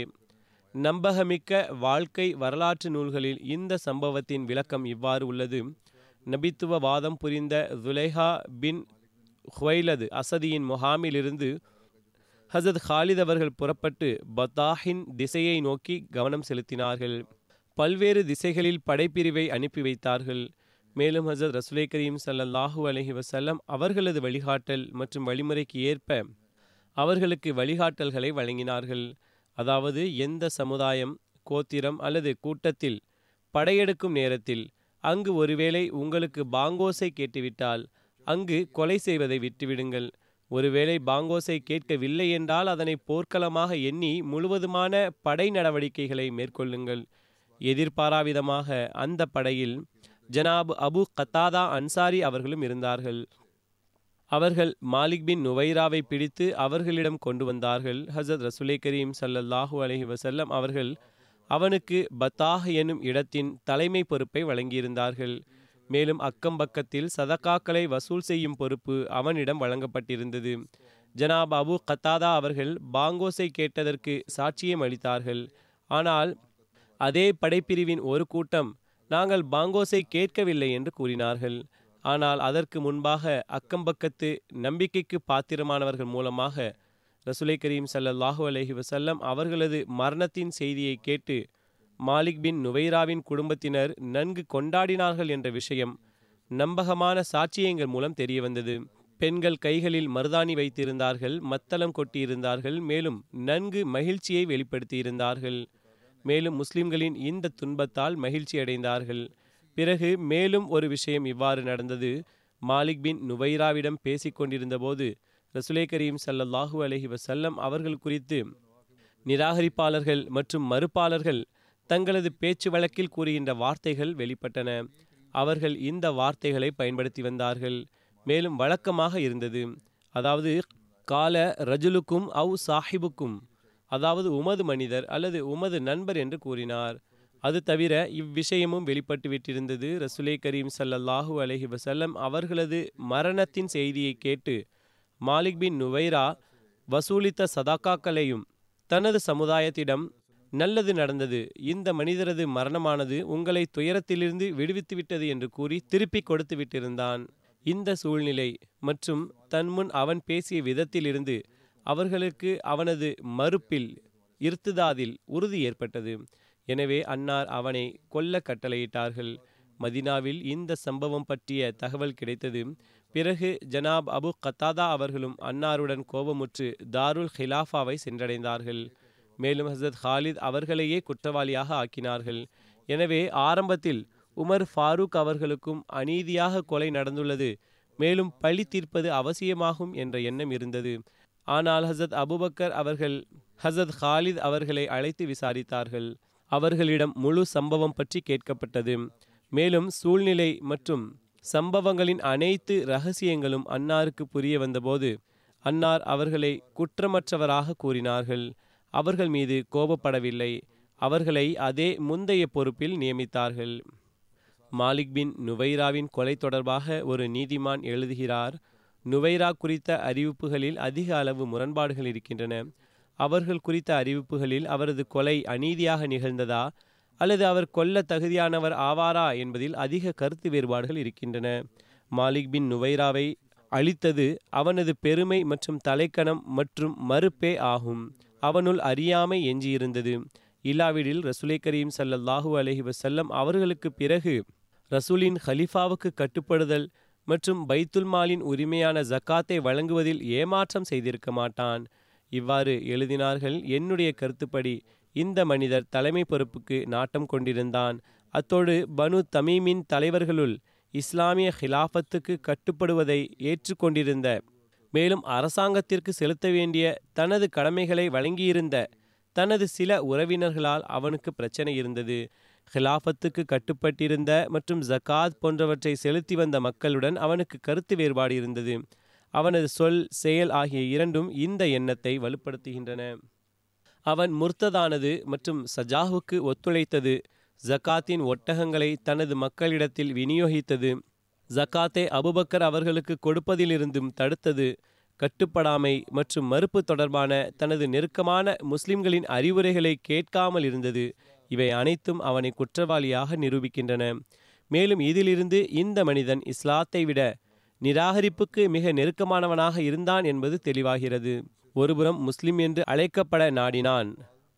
நம்பகமிக்க வாழ்க்கை வரலாற்று நூல்களில் இந்த சம்பவத்தின் விளக்கம் இவ்வாறு உள்ளது. நபித்துவ வாதம் புரிந்த துலைஹா பின் ஹுவைலது அசதியின் முகாமிலிருந்து ஹசத் ஹாலித் அவர்கள் புறப்பட்டு பத்தாஹின் திசையை நோக்கி கவனம் செலுத்தினார்கள். பல்வேறு திசைகளில் படைப்பிரிவை அனுப்பி வைத்தார்கள். மேலும் ஹசரத் ரசுலை கரீம் சல்லல்லாஹூ அலஹி வசல்லம் அவர்களது வழிகாட்டல் மற்றும் வழிமுறைக்கு ஏற்ப அவர்களுக்கு வழிகாட்டல்களை வழங்கினார்கள். அதாவது எந்த சமுதாயம் கோத்திரம் அல்லது கூட்டத்தில் படையெடுக்கும் நேரத்தில் அங்கு ஒருவேளை உங்களுக்கு பாங்கோசை கேட்டுவிட்டால் அங்கு கொலை செய்வதை விட்டுவிடுங்கள். ஒருவேளை பாங்கோசை கேட்கவில்லை என்றால் அதனை போர்க்களமாக எண்ணி முழுவதுமான படை நடவடிக்கைகளை மேற்கொள்ளுங்கள். எதிர்பாராவிதமாக அந்த படையில் ஜனாப் அபு கத்தாதா அன்சாரி அவர்களும் இருந்தார்கள். அவர்கள் மாலிக் பின் நுவைராவை பிடித்து அவர்களிடம் கொண்டு வந்தார்கள். ஹசரத் ரசுலை கரீம் சல்லல்லாஹூ அலஹி வசல்லம் அவர்கள் அவனுக்கு பத்தாஹ் எனும் இடத்தின் தலைமை பொறுப்பை வழங்கியிருந்தார்கள். மேலும் அக்கம் பக்கத்தில் சதக்காக்களை வசூல் செய்யும் பொறுப்பு அவனிடம் வழங்கப்பட்டிருந்தது. ஜனாப் அபு கத்தாதா அவர்கள் பாங்கோஸை கேட்டதற்கு சாட்சியம் அளித்தார்கள். ஆனால் அதே படைப்பிரிவின் ஒரு கூட்டம் நாங்கள் பாங்கோஸை கேட்கவில்லை என்று கூறினார்கள். ஆனால் அதற்கு முன்பாக அக்கம்பக்கத்து நம்பிக்கைக்கு பாத்திரமானவர்கள் மூலமாக ரசுலை கரீம் சல்லாஹூ அலஹி வசல்லம் அவர்களது மரணத்தின் செய்தியை கேட்டு மாலிக் பின் நுவைராவின் குடும்பத்தினர் நன்கு கொண்டாடினார்கள் என்ற விஷயம் நம்பகமான சாட்சியங்கள் மூலம் தெரிய வந்தது. பெண்கள் கைகளில் மருதாணி வைத்திருந்தார்கள் மத்தளம் கொட்டியிருந்தார்கள் மேலும் நன்கு மகிழ்ச்சியை வெளிப்படுத்தியிருந்தார்கள். மேலும் முஸ்லிம்களின் இந்த துன்பத்தால் மகிழ்ச்சி அடைந்தார்கள் பிறகு மேலும் ஒரு விஷயம் இவ்வாறு நடந்தது. மாலிக் பின் நுவைராவிடம் பேசிக் கொண்டிருந்தபோது ரசுலே கரீம் ஸல்லல்லாஹு அலஹி வசல்லம் அவர்கள் குறித்து நிராகரிப்பாளர்கள் மற்றும் மறுப்பாளர்கள் தங்களது பேச்சு வழக்கில் கூறுகின்ற வார்த்தைகள் வெளிப்பட்டன. அவர்கள் இந்த வார்த்தைகளை பயன்படுத்தி வந்தார்கள். மேலும் வழக்கமாக இருந்தது. அதாவது கால ரஜுலுக்கும் அவு சாஹிபுக்கும் அதாவது உமது மனிதர் அல்லது உமது நண்பர் என்று கூறினார். அது தவிர இவ்விஷயமும் வெளிப்பட்டு விட்டிருந்தது ரசுலே கரீம் சல்லல்லாஹூ அலஹி வசல்லம் அவர்களது மரணத்தின் செய்தியை கேட்டு மாலிக் பின் நுவைரா வசூலித்த சதாக்காக்களையும் தனது சமுதாயத்திடம் நல்லது நடந்தது. இந்த மனிதரது மரணமானது உங்களை துயரத்திலிருந்து விடுவித்து விட்டது என்று கூறி திருப்பி கொடுத்து விட்டிருந்தான் இந்த சூழ்நிலை மற்றும் தன்முன் அவன் பேசிய விதத்திலிருந்து அவர்களுக்கு அவனது மறுப்பில் இருத்துதாதில் உறுதி ஏற்பட்டது. எனவே அன்னார் அவனை கொல்ல கட்டளையிட்டார்கள். மதினாவில் இந்த சம்பவம் பற்றிய தகவல் கிடைத்தது. பிறகு ஜனாப் அபு கத்தாதா அவர்களும் அன்னாருடன் கோபமுற்று தாருல் ஹிலாஃபாவை சென்றடைந்தார்கள். மேலும் ஹசரத் ஹாலித் அவர்களையே குற்றவாளியாக ஆக்கினார்கள். எனவே ஆரம்பத்தில் உமர் ஃபாரூக் அவர்களுக்கும் அநீதியாக கொலை நடந்துள்ளது. மேலும் பழி தீர்ப்பது அவசியமாகும் என்ற எண்ணம் இருந்தது. ஆனால் ஹசத் அபுபக்கர் அவர்கள் ஹசத் ஹாலித் அவர்களை அழைத்து விசாரித்தார்கள். அவர்களிடம் முழு சம்பவம் பற்றி கேட்கப்பட்டது. மேலும் சூழ்நிலை மற்றும் சம்பவங்களின் அனைத்து ரகசியங்களும் அன்னாருக்கு புரிய வந்தபோது அன்னார் அவர்களை குற்றமற்றவராக கூறினார்கள். அவர்கள் மீது கோபப்படவில்லை. அவர்களை அதே முந்தைய பொறுப்பில் நியமித்தார்கள். மாலிக் பின் நுவைராவின் கொலை தொடர்பாக ஒரு நீதிமான் எழுதுகிறார் நுவைரா குறித்த அறிவிப்புகளில் அதிக அளவு முரண்பாடுகள் இருக்கின்றன. அவர்கள் குறித்த அறிவிப்புகளில் அவரது கொலை அநீதியாக நிகழ்ந்ததா? அல்லது அவர் கொல்ல தகுதியானவர் ஆவாரா? என்பதில் அதிக கருத்து வேறுபாடுகள் இருக்கின்றன. மாலிக் பின் நுவைராவை அழித்தது அவனது பெருமை மற்றும் தலைக்கணம் மற்றும் மறுப்பே ஆகும். அவனுள் அறியாமை எஞ்சியிருந்தது. இல்லாவிடில் ரசூலை கரீம் ஸல்லல்லாஹு அலஹி வசல்லம் அவர்களுக்கு பிறகு ரசூலின் ஹலிஃபாவுக்கு கட்டுப்படுதல் மற்றும் பைத்துல் மாலின் உரிமையான ஜக்காத்தை வழங்குவதில் ஏமாற்றம் செய்திருக்க மாட்டான். இவ்வாறு எழுதினார்கள் என்னுடைய கருத்துப்படி. இந்த மனிதர் தலைமை பொறுப்புக்கு நாட்டம் கொண்டிருந்தான். அத்தோடு பனு தமீமின் தலைவர்களுள் இஸ்லாமிய ஹிலாஃபத்துக்கு கட்டுப்படுவதை ஏற்றுக்கொண்டிருந்த மேலும் அரசாங்கத்திற்கு செலுத்த வேண்டிய தனது கடமைகளை வழங்கியிருந்த தனது சில உறவினர்களால் அவனுக்கு பிரச்சனை இருந்தது. ஹிலாஃபத்துக்கு கட்டுப்பட்டிருந்த மற்றும் ஜகாத் போன்றவற்றை செலுத்தி வந்த மக்களுடன் அவனுக்கு கருத்து வேறுபாடு இருந்தது. அவனது சொல் செயல் ஆகிய இரண்டும் இந்த எண்ணத்தை வலுப்படுத்துகின்றன. அவன் முர்த்ததானது மற்றும் சஜாஹுக்கு ஒத்துழைத்தது. ஜக்காத்தின் ஒட்டகங்களை தனது மக்களிடத்தில் விநியோகித்தது. ஜக்காத்தை அபுபக்கர் அவர்களுக்கு கொடுப்பதிலிருந்தும் தடுத்தது. கட்டுப்படாமை மற்றும் மறுப்பு தொடர்பான தனது நெருக்கமான முஸ்லிம்களின் அறிவுரைகளை கேட்காமல் இருந்தது. இவை அனைத்தும் அவனை குற்றவாளியாக நிரூபிக்கின்றன. மேலும் இதிலிருந்து இந்த மனிதன் இஸ்லாத்தை விட நிராகரிப்புக்கு மிக நெருக்கமானவனாக இருந்தான் என்பது தெளிவாகிறது. ஒருபுறம் முஸ்லிம் என்று அழைக்கப்பட நாடினான்.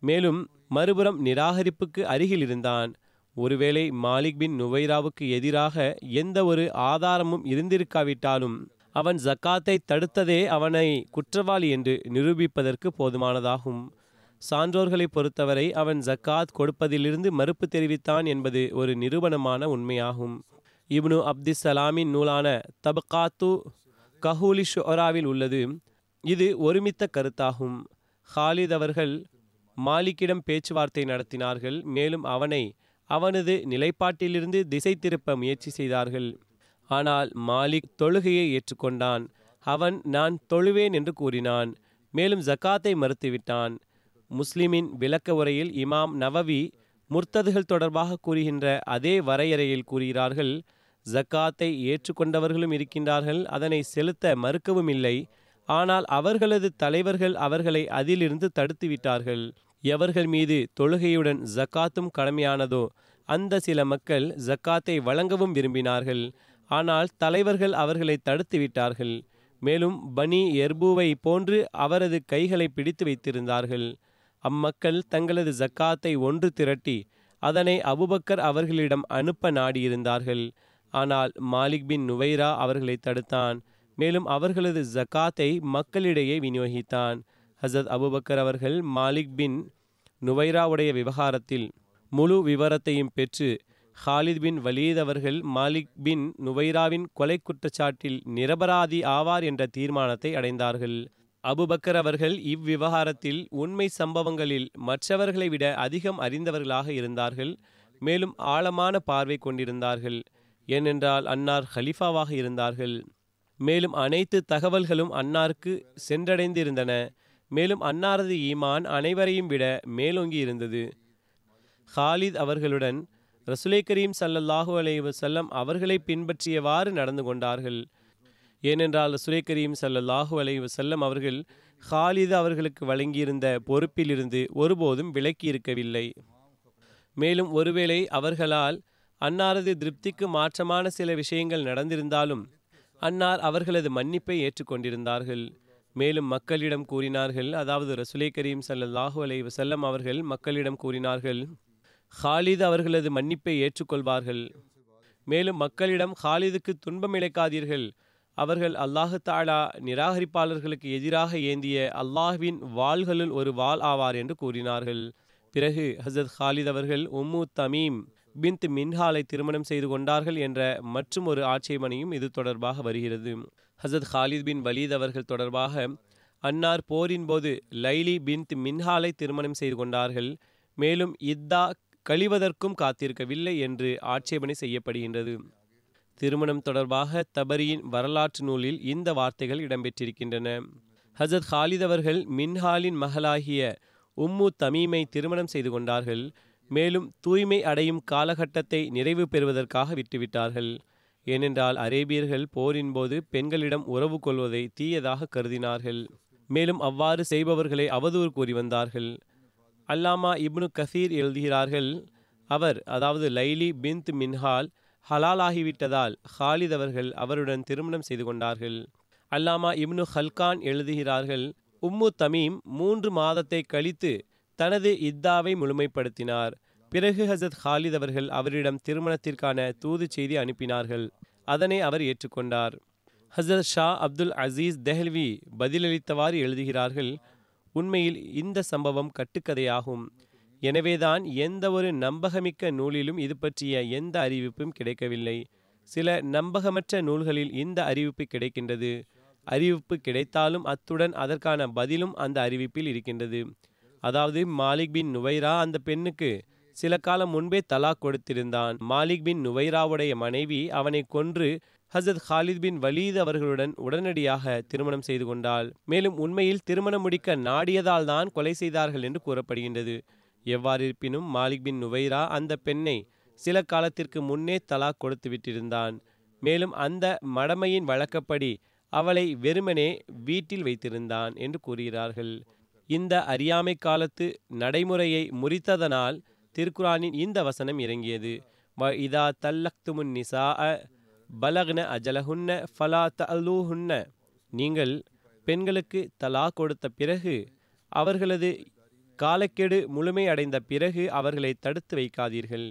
மேலும் மறுபுறம் நிராகரிப்புக்கு அருகில் இருந்தான். ஒருவேளை மாலிக் பின் நுவைராவுக்கு எதிராக எந்த ஒரு ஆதாரமும் இருந்திருக்காவிட்டாலும் அவன் ஜக்காத்தை தடுத்ததே அவனை குற்றவாளி என்று நிரூபிப்பதற்கு போதுமானதாகும். சான்றோர்களை பொறுத்தவரை அவன் ஜக்காத் கொடுப்பதிலிருந்து மறுப்பு தெரிவித்தான் என்பது ஒரு நிரூபணமான உண்மையாகும். இப்னு அப்திஸ் சலாமின் நூலான தபகாத்து கஹூலி ஷோராவில் உள்ளது. இது ஒருமித்த கருத்தாகும். ஹாலித் அவர்கள் மாலிக்கிடம் பேச்சுவார்த்தை நடத்தினார்கள். மேலும் அவனை அவனது நிலைப்பாட்டிலிருந்து திசை திருப்ப முயற்சி செய்தார்கள். ஆனால் மாலிக் தொழுகையை ஏற்றுக்கொண்டான். அவன் நான் தொழுவேன் என்று கூறினான். மேலும் ஜக்காத்தை மறுத்துவிட்டான். முஸ்லிமின் விளக்க உரையில் இமாம் நவவி முர்த்ததுகள் தொடர்பாக கூறுகின்ற அதே வரையறையில் கூறுகிறார்கள் ஜக்காத்தை ஏற்றுக்கொண்டவர்களும் இருக்கின்றார்கள் அதனை செலுத்த மறுக்கவும் இல்லை ஆனால் அவர்களது தலைவர்கள் அவர்களை அதிலிருந்து தடுத்துவிட்டார்கள். எவர்கள் மீது தொழுகையுடன் ஜக்காத்தும் கடமையானதோ அந்த சில மக்கள் ஜக்காத்தை வழங்கவும் விரும்பினார்கள் ஆனால் தலைவர்கள் அவர்களை தடுத்து விட்டார்கள் மேலும் பனி எர்பூவை போன்று அவரது கைகளை பிடித்து வைத்திருந்தார்கள். அம்மக்கள் தங்களது ஜக்காத்தை ஒன்று திரட்டி அதனை அபுபக்கர் அவர்களிடம் அனுப்ப நாடியிருந்தார்கள். ஆனால் மாலிக் பின் நுவைரா அவர்களை தடுத்தான். மேலும் அவர்களது ஜக்காத்தை மக்களிடையே விநியோகித்தான். ஹசத் அபுபக்கர் அவர்கள் மாலிக் பின் நுவைராவுடைய விவகாரத்தில் முழு விவரத்தையும் பெற்று ஹாலித் பின் வலீத் அவர்கள் மாலிக் பின் நுவைராவின் கொலை குற்றச்சாட்டில் நிரபராதி ஆவார் என்ற தீர்மானத்தை அடைந்தார்கள். அபுபக்கர் அவர்கள் இவ்விவகாரத்தில் உண்மை சம்பவங்களில் மற்றவர்களை விட அதிகம் அறிந்தவர்களாக இருந்தார்கள் மேலும் ஆழமான பார்வை கொண்டிருந்தார்கள். ஏனென்றால் அன்னார் ஹலிஃபாவாக இருந்தார்கள். மேலும் அனைத்து தகவல்களும் அன்னாருக்கு சென்றடைந்திருந்தன. மேலும் அன்னாரது ஈமான் அனைவரையும் விட மேலோங்கி இருந்தது. ஹாலித் அவர்களுடன் ரசுலை கரீம் சல்லல்லாஹு அலைவசல்லம் அவர்களை பின்பற்றியவாறு நடந்து கொண்டார்கள். ஏனென்றால் ரசுலை செல்ல சல்லல்லாஹு அலைஹி செல்லம் அவர்கள் ஹாலிது அவர்களுக்கு வழங்கியிருந்த பொறுப்பிலிருந்து ஒருபோதும் விலக்கி இருக்கவில்லை. மேலும் ஒருவேளை அவர்களால் அன்னாரது திருப்திக்கு மாற்றமான சில விஷயங்கள் நடந்திருந்தாலும் அன்னார் அவர்களது மன்னிப்பை ஏற்றுக்கொண்டிருந்தார்கள். மேலும் மக்களிடம் கூறினார்கள் அதாவது ரசுலை கரீம் சல்லல்லாஹு அலைஹி செல்லம் அவர்கள் மக்களிடம் கூறினார்கள் ஹாலித் அவர்களது மன்னிப்பை ஏற்றுக்கொள்வார்கள். மேலும் மக்களிடம் ஹாலிதுக்கு துன்பம் இழைக்காதீர்கள் அவர்கள் அல்லாஹு தாலா நிராகரிப்பாளர்களுக்கு எதிராக ஏந்திய அல்லாஹ்வின் வாள்களுள் ஒரு வாள் ஆவார் என்று கூறினார்கள். பிறகு ஹசத் ஹாலித் அவர்கள் உம்மு தமீம் பின்த் மின்ஹாலை திருமணம் செய்து கொண்டார்கள் என்ற மற்றும் ஒரு ஆட்சேபனையும் இது தொடர்பாக வருகிறது. ஹசத் ஹாலித் பின் வலீத் அவர்கள் தொடர்பாக அன்னார் போரின் போது லைலி பின்த் மின்ஹாலை திருமணம் செய்து கொண்டார்கள். மேலும் இத்தா கழிவதற்கும் காத்திருக்கவில்லை என்று ஆட்சேபனை செய்யப்படுகின்றது. திருமணம் தொடர்பாக தபரியின் வரலாற்று நூலில் இந்த வார்த்தைகள் இடம்பெற்றிருக்கின்றன. ஹசத் ஹாலித் அவர்கள் மின்ஹாலின் மகளாகிய உம்மு தமீமை திருமணம் செய்து கொண்டார்கள். மேலும் தூய்மை அடையும் காலகட்டத்தை நிறைவு பெறுவதற்காக விட்டுவிட்டார்கள். ஏனென்றால் அரேபியர்கள் போரின் போது பெண்களிடம் உறவு கொள்வதை தீயதாக கருதினார்கள். மேலும் அவ்வாறு செய்பவர்களை அவதூறு கூறி வந்தார்கள். அல்லாமா இப்னு கசீர் எழுதுகிறார்கள் அவர் அதாவது லைலி பின்த் மின்ஹால் ஹலாலாகிவிட்டதால் ஹாலித் அவர்கள் அவருடன் திருமணம் செய்து கொண்டார்கள். அல்லாமா இப்னு ஹல்கான் எழுதுகிறார்கள் உம்மு தமீம் மூன்று மாதத்தை கழித்து தனது இத்தாவை முழுமைப்படுத்தினார். பிறகு ஹசத் ஹாலித் அவர்கள் அவரிடம் திருமணத்திற்கான தூது செய்தி அனுப்பினார்கள். அதனை அவர் ஏற்றுக்கொண்டார். ஹசரத் ஷா அப்துல் அசீஸ் தெஹல்வி பதிலளித்தவாறு எழுதுகிறார்கள் உண்மையில் இந்த சம்பவம் கட்டுக்கதையாகும். எனவேதான் எந்த ஒரு நம்பகமிக்க நூலிலும் இது பற்றிய எந்த அறிவிப்பும் கிடைக்கவில்லை. சில நம்பகமற்ற நூல்களில் இந்த அறிவிப்பு கிடைக்கின்றது. அறிவிப்பு கிடைத்தாலும் அத்துடன் அதற்கான பதிலும் அந்த அறிவிப்பில் இருக்கின்றது. அதாவது மாலிக் பின் நுவைரா அந்த பெண்ணுக்கு சில காலம் முன்பே தலாக் கொடுத்திருந்தான். மாலிக் பின் நுவைராவுடைய மனைவி அவனை கொன்று ஹசத் ஹாலித் பின் வலீத் அவர்களுடன் உடனடியாக திருமணம் செய்து கொண்டாள். மேலும் உண்மையில் திருமணம் முடிக்க நாடியதால் தான் கொலை செய்தார்கள் என்று கூறப்படுகின்றது. எவ்வாறிருப்பினும் மாலிக் பின் நுவைரா அந்த பெண்ணை சில காலத்திற்கு முன்னே தலாக் கொடுத்து விட்டிருந்தான். மேலும் அந்த மடமையின் வழக்கப்படி அவளை வெறுமனே வீட்டில் வைத்திருந்தான் என்று கூறுகிறார்கள். இந்த அறியாமை காலத்து நடைமுறையை முறித்ததனால் திருக்குரானின் இந்த வசனம் இறங்கியது. வ இதா தல்லக்துமுன் நிசா அ பலக்ன அஜலஹுன்ன ஃபலா தலூஹுன்ன நீங்கள் பெண்களுக்கு தலா கொடுத்த பிறகு அவர்களது காலக்கெடு முழுமை அடைந்த பிறகு அவர்களை தடுத்து வைக்காதீர்கள்.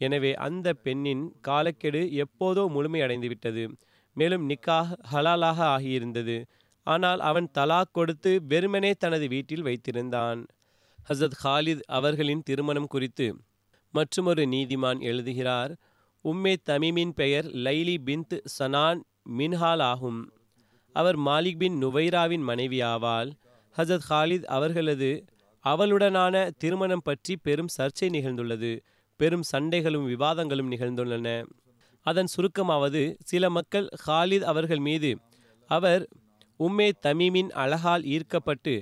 எனவே அந்த பெண்ணின் காலக்கெடு எப்போதோ முழுமையடைந்து விட்டது மேலும் நிக்காஹ் ஹலாலாக ஆகியிருந்தது. ஆனால் அவன் தலாக் கொடுத்து வெறுமனே தனது வீட்டில் வைத்திருந்தான். ஹசத் ஹாலித் அவர்களின் திருமணம் குறித்து மற்றுமொரு நீதிமான் எழுதுகிறார். உம்மே தமிமின் பெயர் லைலி பின்த் சனான் மின்ஹால் ஆகும். அவர் மாலிக் பின் நுவைராவின் மனைவி ஆவால் ஹசத் ஹாலித் அவர்களது அவளுடனான திருமணம் பற்றி பெரும் சர்ச்சை நிகழ்ந்துள்ளது. பெரும் சண்டைகளும் விவாதங்களும் நிகழ்ந்துள்ளன. அதன் சுருக்கமாவது சில மக்கள் ஹாலித் அவர்கள் மீது அவர் உம்மே தமீமின் அழகால் ஈர்க்கப்பட்டு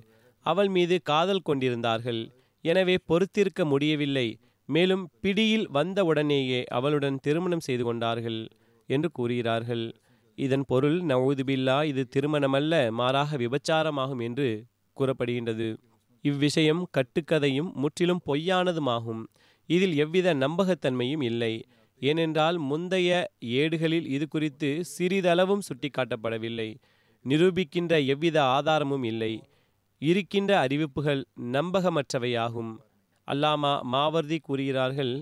அவள் மீது காதல் கொண்டிருந்தார்கள். எனவே பொறுத்திருக்க முடியவில்லை. மேலும் பிடியில் வந்தவுடனேயே அவளுடன் திருமணம் செய்து கொண்டார்கள் என்று கூறுகிறார்கள். இதன் பொருள் நவூதுபில்லா இது திருமணமல்ல மாறாக விபச்சாரமாகும் என்று கூறப்படுகின்றது. இவ்விஷயம் கட்டுக்கதையும் முற்றிலும் பொய்யானதுமாகும். இதில் எவ்வித நம்பகத்தன்மையும் இல்லை. ஏனென்றால் முந்தைய ஏடுகளில் இது குறித்து சிறிதளவும் சுட்டிக்காட்டப்படவில்லை. நிரூபிக்கின்ற எவ்வித ஆதாரமும் இல்லை. இருக்கின்ற அறிவிப்புகள் நம்பகமற்றவையாகும். அல்லாமா மாவர்தி கூறுகிறார்கள்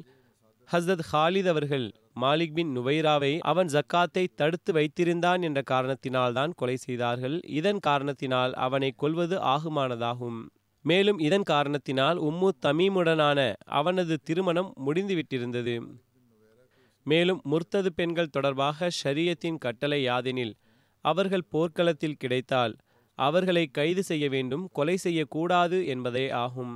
ஹஸ்ரத் ஹாலித் அவர்கள் மாலிக் பின் நுவைராவை அவன் ஜக்காத்தை தடுத்து வைத்திருந்தான் என்ற காரணத்தினால்தான் கொலை செய்தார்கள். இதன் காரணத்தினால் அவனை கொல்வது ஆகுமானதாகும். மேலும் இதன் காரணத்தினால் உம்மு தமீமுடனான அவனது திருமணம் முடிந்துவிட்டிருந்தது. மேலும் முர்த்தது பெண்கள் தொடர்பாக ஷரியத்தின் கட்டளை யாதெனில் அவர்கள் போர்க்களத்தில் கிடைத்தால் அவர்களை கைது செய்ய வேண்டும் கொலை செய்யக்கூடாது என்பதே ஆகும்.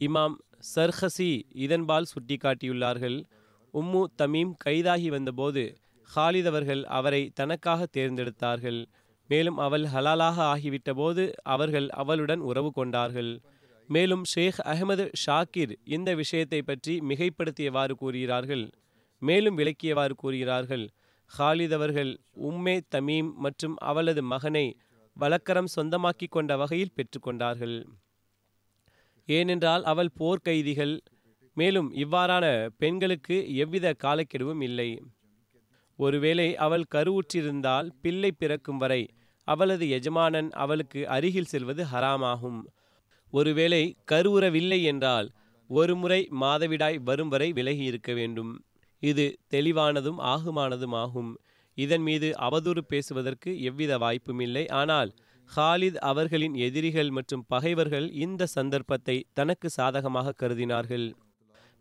இமாம் சர்ஹசி இதன்பால் சுட்டிக்காட்டியுள்ளார்கள் உம்மு தமீம் கைதாகி வந்தபோது ஹாலித் அவர்கள் அவரை தனக்காக தேர்ந்தெடுத்தார்கள். மேலும் அவள் ஹலாலாக ஆகிவிட்ட போது அவர்கள் அவளுடன் உறவு கொண்டார்கள். மேலும் ஷேக் அகமது ஷாக்கிர் இந்த விஷயத்தை பற்றி மிகைப்படுத்தியவாறு கூறுகிறார்கள். மேலும் விளக்கியவாறு கூறுகிறார்கள். ஹாலித் அவர்கள் உம்மே தமீம் மற்றும் அவளது மகனை வழக்கரம் சொந்தமாக்கி கொண்ட வகையில் பெற்றுக்கொண்டார்கள் ஏனென்றால் அவள் போர்க்கைதிகள். மேலும் இவ்வாறான பெண்களுக்கு எவ்வித காலக்கெடுவும் இல்லை. ஒருவேளை அவள் கருவுற்றிருந்தால் பிள்ளை பிறக்கும் வரை அவளது எஜமானன் அவளுக்கு அருகில் செல்வது ஹராமாகும். ஒருவேளை கருவுறவில்லை என்றால் ஒருமுறை மாதவிடாய் வரும் வரை விலகி இருக்க வேண்டும். இது தெளிவானதும் ஆகுமானதும் ஆகும் இதன் மீது அவதூறு பேசுவதற்கு எவ்வித வாய்ப்பும் இல்லை ஆனால் ஹாலித் அவர்களின் எதிரிகள் மற்றும் பகைவர்கள் இந்த சந்தர்ப்பத்தை தனக்கு சாதகமாக கருதினார்கள்.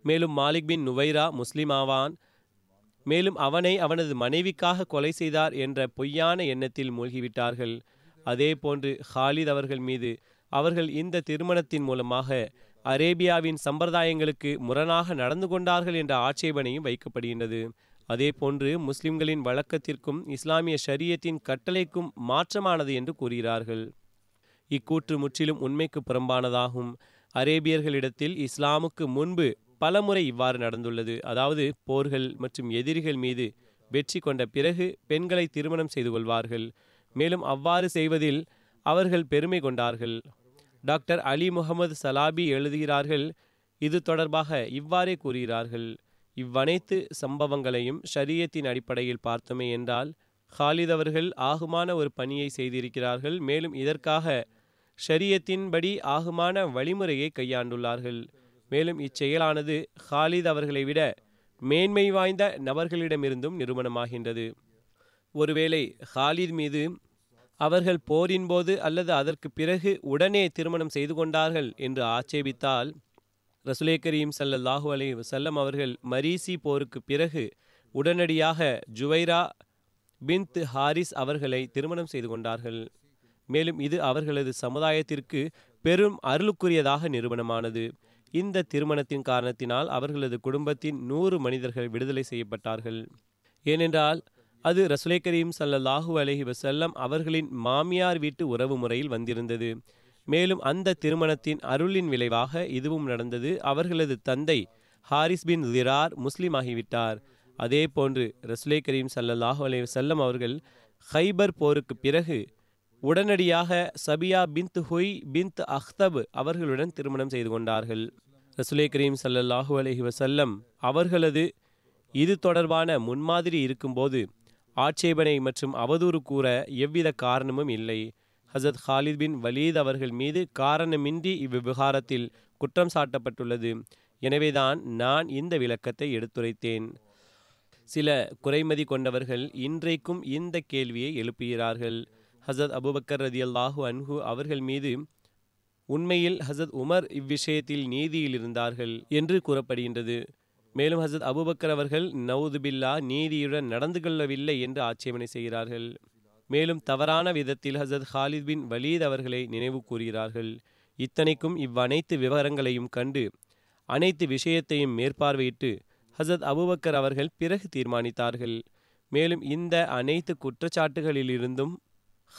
மேலும் மாலிக் பின் நுவைரா முஸ்லிமாவான் மேலும் அவனை அவனது மனைவிக்காக கொலை செய்தார் என்ற பொய்யான எண்ணத்தில் மூழ்கிவிட்டார்கள். அதே போன்று ஹாலித் அவர்கள் மீது அவர்கள் இந்த திருமணத்தின் மூலமாக அரேபியாவின் சம்பிரதாயங்களுக்கு முரணாக நடந்து கொண்டார்கள் என்ற ஆட்சேபனையும் வைக்கப்படுகின்றது. அதே போன்று முஸ்லிம்களின் வழக்கத்திற்கும் இஸ்லாமிய ஷரியத்தின் கட்டளைக்கும் மாற்றமானது என்று கூறுகிறார்கள். இக்கூற்று முற்றிலும் உண்மைக்கு புறம்பானதாகும். அரேபியர்களிடத்தில் இஸ்லாமுக்கு முன்பு பலமுறை இவ்வாறு நடந்துள்ளது. அதாவது போர்கள் மற்றும் எதிரிகள் மீது வெற்றி கொண்ட பிறகு பெண்களை திருமணம் செய்து கொள்வார்கள். மேலும் அவ்வாறு செய்வதில் அவர்கள் பெருமை கொண்டார்கள். டாக்டர் அலி முகமது சலாபி எழுதுகிறார்கள் இது தொடர்பாக இவ்வாறே கூறுகிறார்கள் இவ்வனைத்து சம்பவங்களையும் ஷரியத்தின் அடிப்படையில் பார்த்தோமே என்றால் ஹாலித் அவர்கள் ஆகுமான ஒரு பணியை செய்திருக்கிறார்கள். மேலும் இதற்காக ஷரியத்தின்படி ஆகுமான வழிமுறையை கையாண்டுள்ளார்கள். மேலும் இச்செயலானது ஹாலித் அவர்களை விட மேன்மை வாய்ந்த நபர்களிடமிருந்தும் நிறுவனமாகின்றது. ஒருவேளை ஹாலித் மீது அவர்கள் போரின் போது அல்லது அதற்கு பிறகு உடனே திருமணம் செய்து கொண்டார்கள் என்று ஆட்சேபித்தால் ரசுலே கரீம் சல்லல்லாஹு அலி வசல்லம் அவர்கள் மரீசி போருக்கு பிறகு உடனடியாக ஜுவைரா பின்த் ஹாரிஸ் அவர்களை திருமணம் செய்து கொண்டார்கள். மேலும் இது அவர்களது சமுதாயத்திற்கு பெரும் அருளுக்குரியதாக நிறுவனமானது. இந்த திருமணத்தின் காரணத்தினால் அவர்களது குடும்பத்தின் நூறு மனிதர்கள் விடுதலை செய்யப்பட்டார்கள். ஏனென்றால் அது ரசுலை கரீம் சல்லல்லாஹூ அலஹி வசல்லம் அவர்களின் மாமியார் வீட்டு உறவு முறையில் வந்திருந்தது. மேலும் அந்த திருமணத்தின் அருளின் விளைவாக இதுவும் நடந்தது. அவர்களது தந்தை ஹாரிஸ் பின் திரார் முஸ்லீம் ஆகிவிட்டார். அதே போன்று ரசுலை கரீம் சல்லல்லாஹு அலி வசல்லம் அவர்கள் ஹைபர் போருக்கு பிறகு உடனடியாக சபியா பின்த் ஹுய் பின்த் அஹ்தப் அவர்களுடன் திருமணம் செய்து கொண்டார்கள். ரசுலே கரீம் சல்லல்லாஹூ அலஹி வசல்லம் அவர்களது இது தொடர்பான முன்மாதிரி இருக்கும்போது ஆட்சேபனை மற்றும் அவதூறு கூற எவ்வித காரணமும் இல்லை. ஹசத் ஹாலித் பின் வலீத் அவர்கள் மீது காரணமின்றி இவ்விவகாரத்தில் குற்றம் சாட்டப்பட்டுள்ளது. எனவேதான் நான் இந்த விளக்கத்தை எடுத்துரைத்தேன். சில குறைமதி கொண்டவர்கள் இன்றைக்கும் இந்த கேள்வியை எழுப்புகிறார்கள். ஹசத் அபுபக்கர் ரதி அல்லாஹு அன்ஹு அவர்கள் மீது உண்மையில் ஹசத் உமர் இவ்விஷயத்தில் நீதியில் இருந்தார்கள் என்று கூறப்படுகின்றது. மேலும் ஹசத் அபுபக்கர் அவர்கள் நவுது பில்லா நீதியுடன் நடந்து கொள்ளவில்லை என்று ஆட்சேபனை செய்கிறார்கள். மேலும் தவறான விதத்தில் ஹசத் ஹாலித் பின் வலீத் அவர்களை நினைவு கூறுகிறார்கள். இத்தனைக்கும் இவ்வனைத்து விவரங்களையும் கண்டு அனைத்து விஷயத்தையும் மேற்பார்வையிட்டு ஹசத் அபுபக்கர் அவர்கள் பிறகு தீர்மானித்தார்கள். மேலும் இந்த அனைத்து குற்றச்சாட்டுகளிலிருந்தும்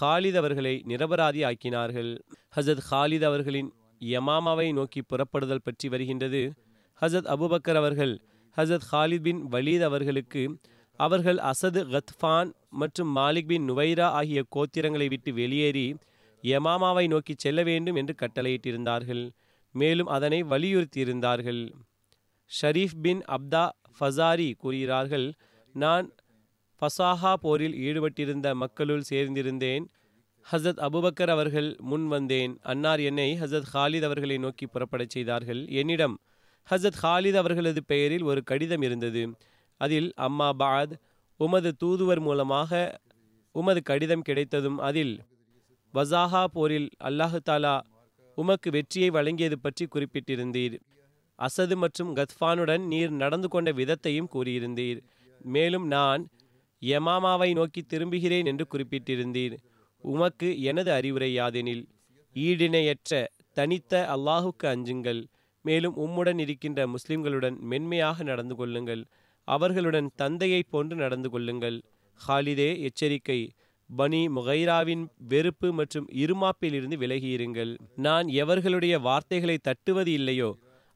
ஹாலித் அவர்களை நிரபராதி ஆக்கினார்கள் ஹசத் ஹாலித் அவர்களின் யமாமாவை நோக்கி புறப்படுதல் பற்றி வருகின்றது. ஹசத் அபுபக்கர் அவர்கள் ஹசத் ஹாலித் பின் வலீத் அவர்களுக்கு அவர்கள் அசது கத்ஃபான் மற்றும் மாலிக் பின் நுவைரா ஆகிய கோத்திரங்களை விட்டு வெளியேறி யமாமாவை நோக்கி செல்ல வேண்டும் என்று கட்டளையிட்டிருந்தார்கள். மேலும் அதனை வலியுறுத்தியிருந்தார்கள். ஷரீஃப் பின் அப்தா ஃபசாரி கூறுகிறார்கள் நான் ஃபசாஹா போரில் ஈடுபட்டிருந்த மக்களுள் சேர்ந்திருந்தேன். ஹசரத் அபுபக்கர் அவர்கள் முன் வந்தேன். அன்னார் என்னை ஹசரத் ஹாலித் அவர்களை நோக்கி புறப்படச் செய்தார்கள். என்னிடம் ஹசரத் ஹாலித் அவர்களது பெயரில் ஒரு கடிதம் இருந்தது. அதில் அம்மா பாத் உமது தூதுவர் மூலமாக உமது கடிதம் கிடைத்ததும் அதில் வசாஹா போரில் அல்லாஹு தாலா உமக்கு வெற்றியை வழங்கியது பற்றி குறிப்பிட்டிருந்தீர். அசது மற்றும் கத்ஃபானுடன் நீர் நடந்து கொண்ட விதத்தையும் கூறியிருந்தீர். மேலும் நான் யமாமாவை நோக்கி திரும்புகிறேன் என்று குறிப்பிட்டிருந்தீர். உமக்கு எனது அறிவுரை யாதெனில் ஈடிணையற்ற தனித்த அல்லாஹுக்கு அஞ்சுங்கள். மேலும் உம்முடன் இருக்கின்ற முஸ்லிம்களுடன் மென்மையாக நடந்து கொள்ளுங்கள். அவர்களுடன் தந்தையைப் போன்று நடந்து கொள்ளுங்கள். ஹாலிதே எச்சரிக்கை. பனி முகைராவின் வெறுப்பு மற்றும் இருமாப்பிலிருந்து விலகியிருங்கள். நான் எவர்களுடைய வார்த்தைகளை தட்டுவது இல்லையோ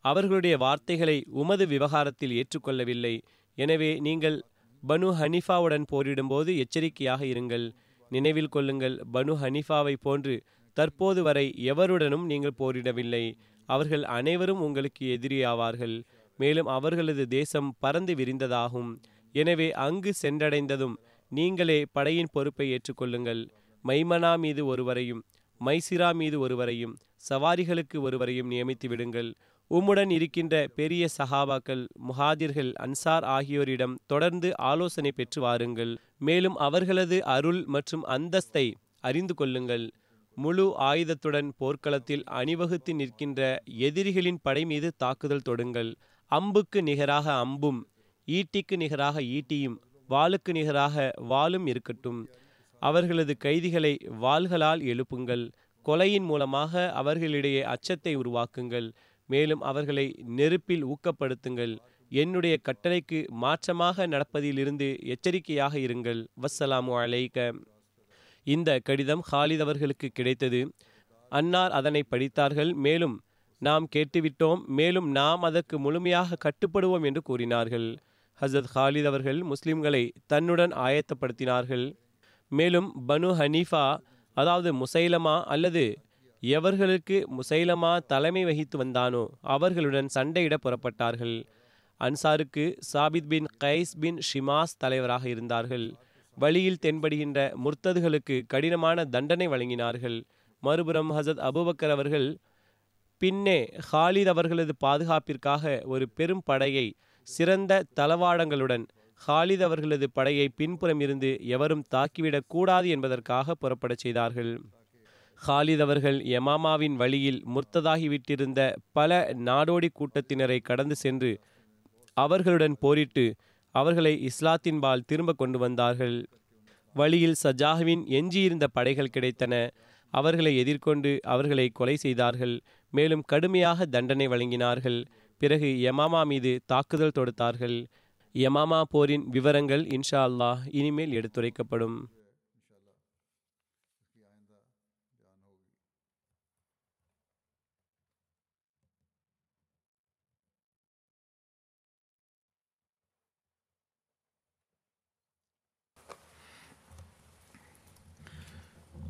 அவர்களுடைய வார்த்தைகளை உமது விவகாரத்தில் ஏற்றுக்கொள்ளவில்லை. எனவே நீங்கள் பனு ஹனிஃபாவுடன் போரிடும்போது எச்சரிக்கையாக இருங்கள். நினைவில் கொள்ளுங்கள் பனு ஹனிஃபாவை போன்று தற்போது வரை எவருடனும் நீங்கள் போரிடவில்லை. அவர்கள் அனைவரும் உங்களுக்கு எதிரியாவார்கள் மேலும் அவர்களது தேசம் பறந்து விரிந்ததாகும். எனவே அங்கு சென்றடைந்ததும் நீங்களே படையின் பொறுப்பை ஏற்றுக்கொள்ளுங்கள். மைமனா மீது ஒருவரையும் மைசிரா மீது ஒருவரையும் சவாரிகளுக்கு ஒருவரையும் நியமித்து விடுங்கள் உம்முடன் இருக்கின்ற பெரிய சஹாபாக்கள் முஹாதிர்கள் அன்சார் ஆகியோரிடம் தொடர்ந்து ஆலோசனை பெற்று வாருங்கள். மேலும் அவர்களது அருள் மற்றும் அந்தஸ்தை அறிந்து கொள்ளுங்கள். முழு ஆயுதத்துடன் போர்க்களத்தில் அணிவகுத்து நிற்கின்ற எதிரிகளின் படை மீது தாக்குதல் தொடுங்கள். அம்புக்கு நிகராக அம்பும் ஈட்டிக்கு நிகராக ஈட்டியும் வாளுக்கு நிகராக வாளும் இருக்கட்டும். அவர்களது கைதிகளை வாள்களால் எழுப்புங்கள். கொலையின் மூலமாக அவர்களிடையே அச்சத்தை உருவாக்குங்கள். மேலும் அவர்களை நெருப்பில் ஊக்கப்படுத்துங்கள். என்னுடைய கட்டளைக்கு மாற்றமாக நடப்பதிலிருந்து எச்சரிக்கையாக இருங்கள். வஸ்ஸலாமு அலைக. இந்த கடிதம் ஹாலித் அவர்களுக்கு கிடைத்தது. அன்னார் அதனை படித்தார்கள். மேலும் நாம் கேட்டுவிட்டோம். மேலும் நாம் அதற்கு முழுமையாக கட்டுப்படுவோம் என்று கூறினார்கள். ஹசரத் ஹாலித் அவர்கள் முஸ்லிம்களை தன்னுடன் ஆயத்தப்படுத்தினார்கள். மேலும் பனு ஹனீஃபா அதாவது முசைலமா அல்லது எவர்களுக்கு முசைலமா தலைமை வகித்து வந்தானோ அவர்களுடன் சண்டையிட புறப்பட்டார்கள். அன்சாருக்கு சாபித் பின் கைஸ் பின் ஷிமாஸ் தலைவராக இருந்தார்கள். வழியில் தென்படுகின்ற முர்த்ததுகளுக்கு கடினமான தண்டனை வழங்கினார்கள். மறுபுறம் ஹசத் அபுபக்கர் அவர்கள் பின்னே ஹாலித் அவர்களது பாதுகாப்பிற்காக ஒரு பெரும் படையை சிறந்த தளவாடங்களுடன் ஹாலித் அவர்களது படையை பின்புறம் இருந்து எவரும் தாக்கிவிடக் கூடாது என்பதற்காக புறப்படச் செய்தார்கள். ஹாலித் அவர்கள் யமாமாவின் வழியில் முர்த்ததாகிவிட்டிருந்த பல நாடோடி கூட்டத்தினரை கடந்து சென்று அவர்களுடன் போரிட்டு அவர்களை இஸ்லாத்தின்பால் திரும்ப கொண்டு வந்தார்கள். வழியில் சஜாஹுவின் எஞ்சியிருந்த படைகள் கிடைத்தன. அவர்களை எதிர்கொண்டு அவர்களை கொலை செய்தார்கள். மேலும் கடுமையாக தண்டனை வழங்கினார்கள். பிறகு யமாமா மீது தாக்குதல் தொடுத்தார்கள். யமாமா போரின் விவரங்கள் இன்ஷா அல்லாஹ் இனிமேல் எடுத்துரைக்கப்படும்.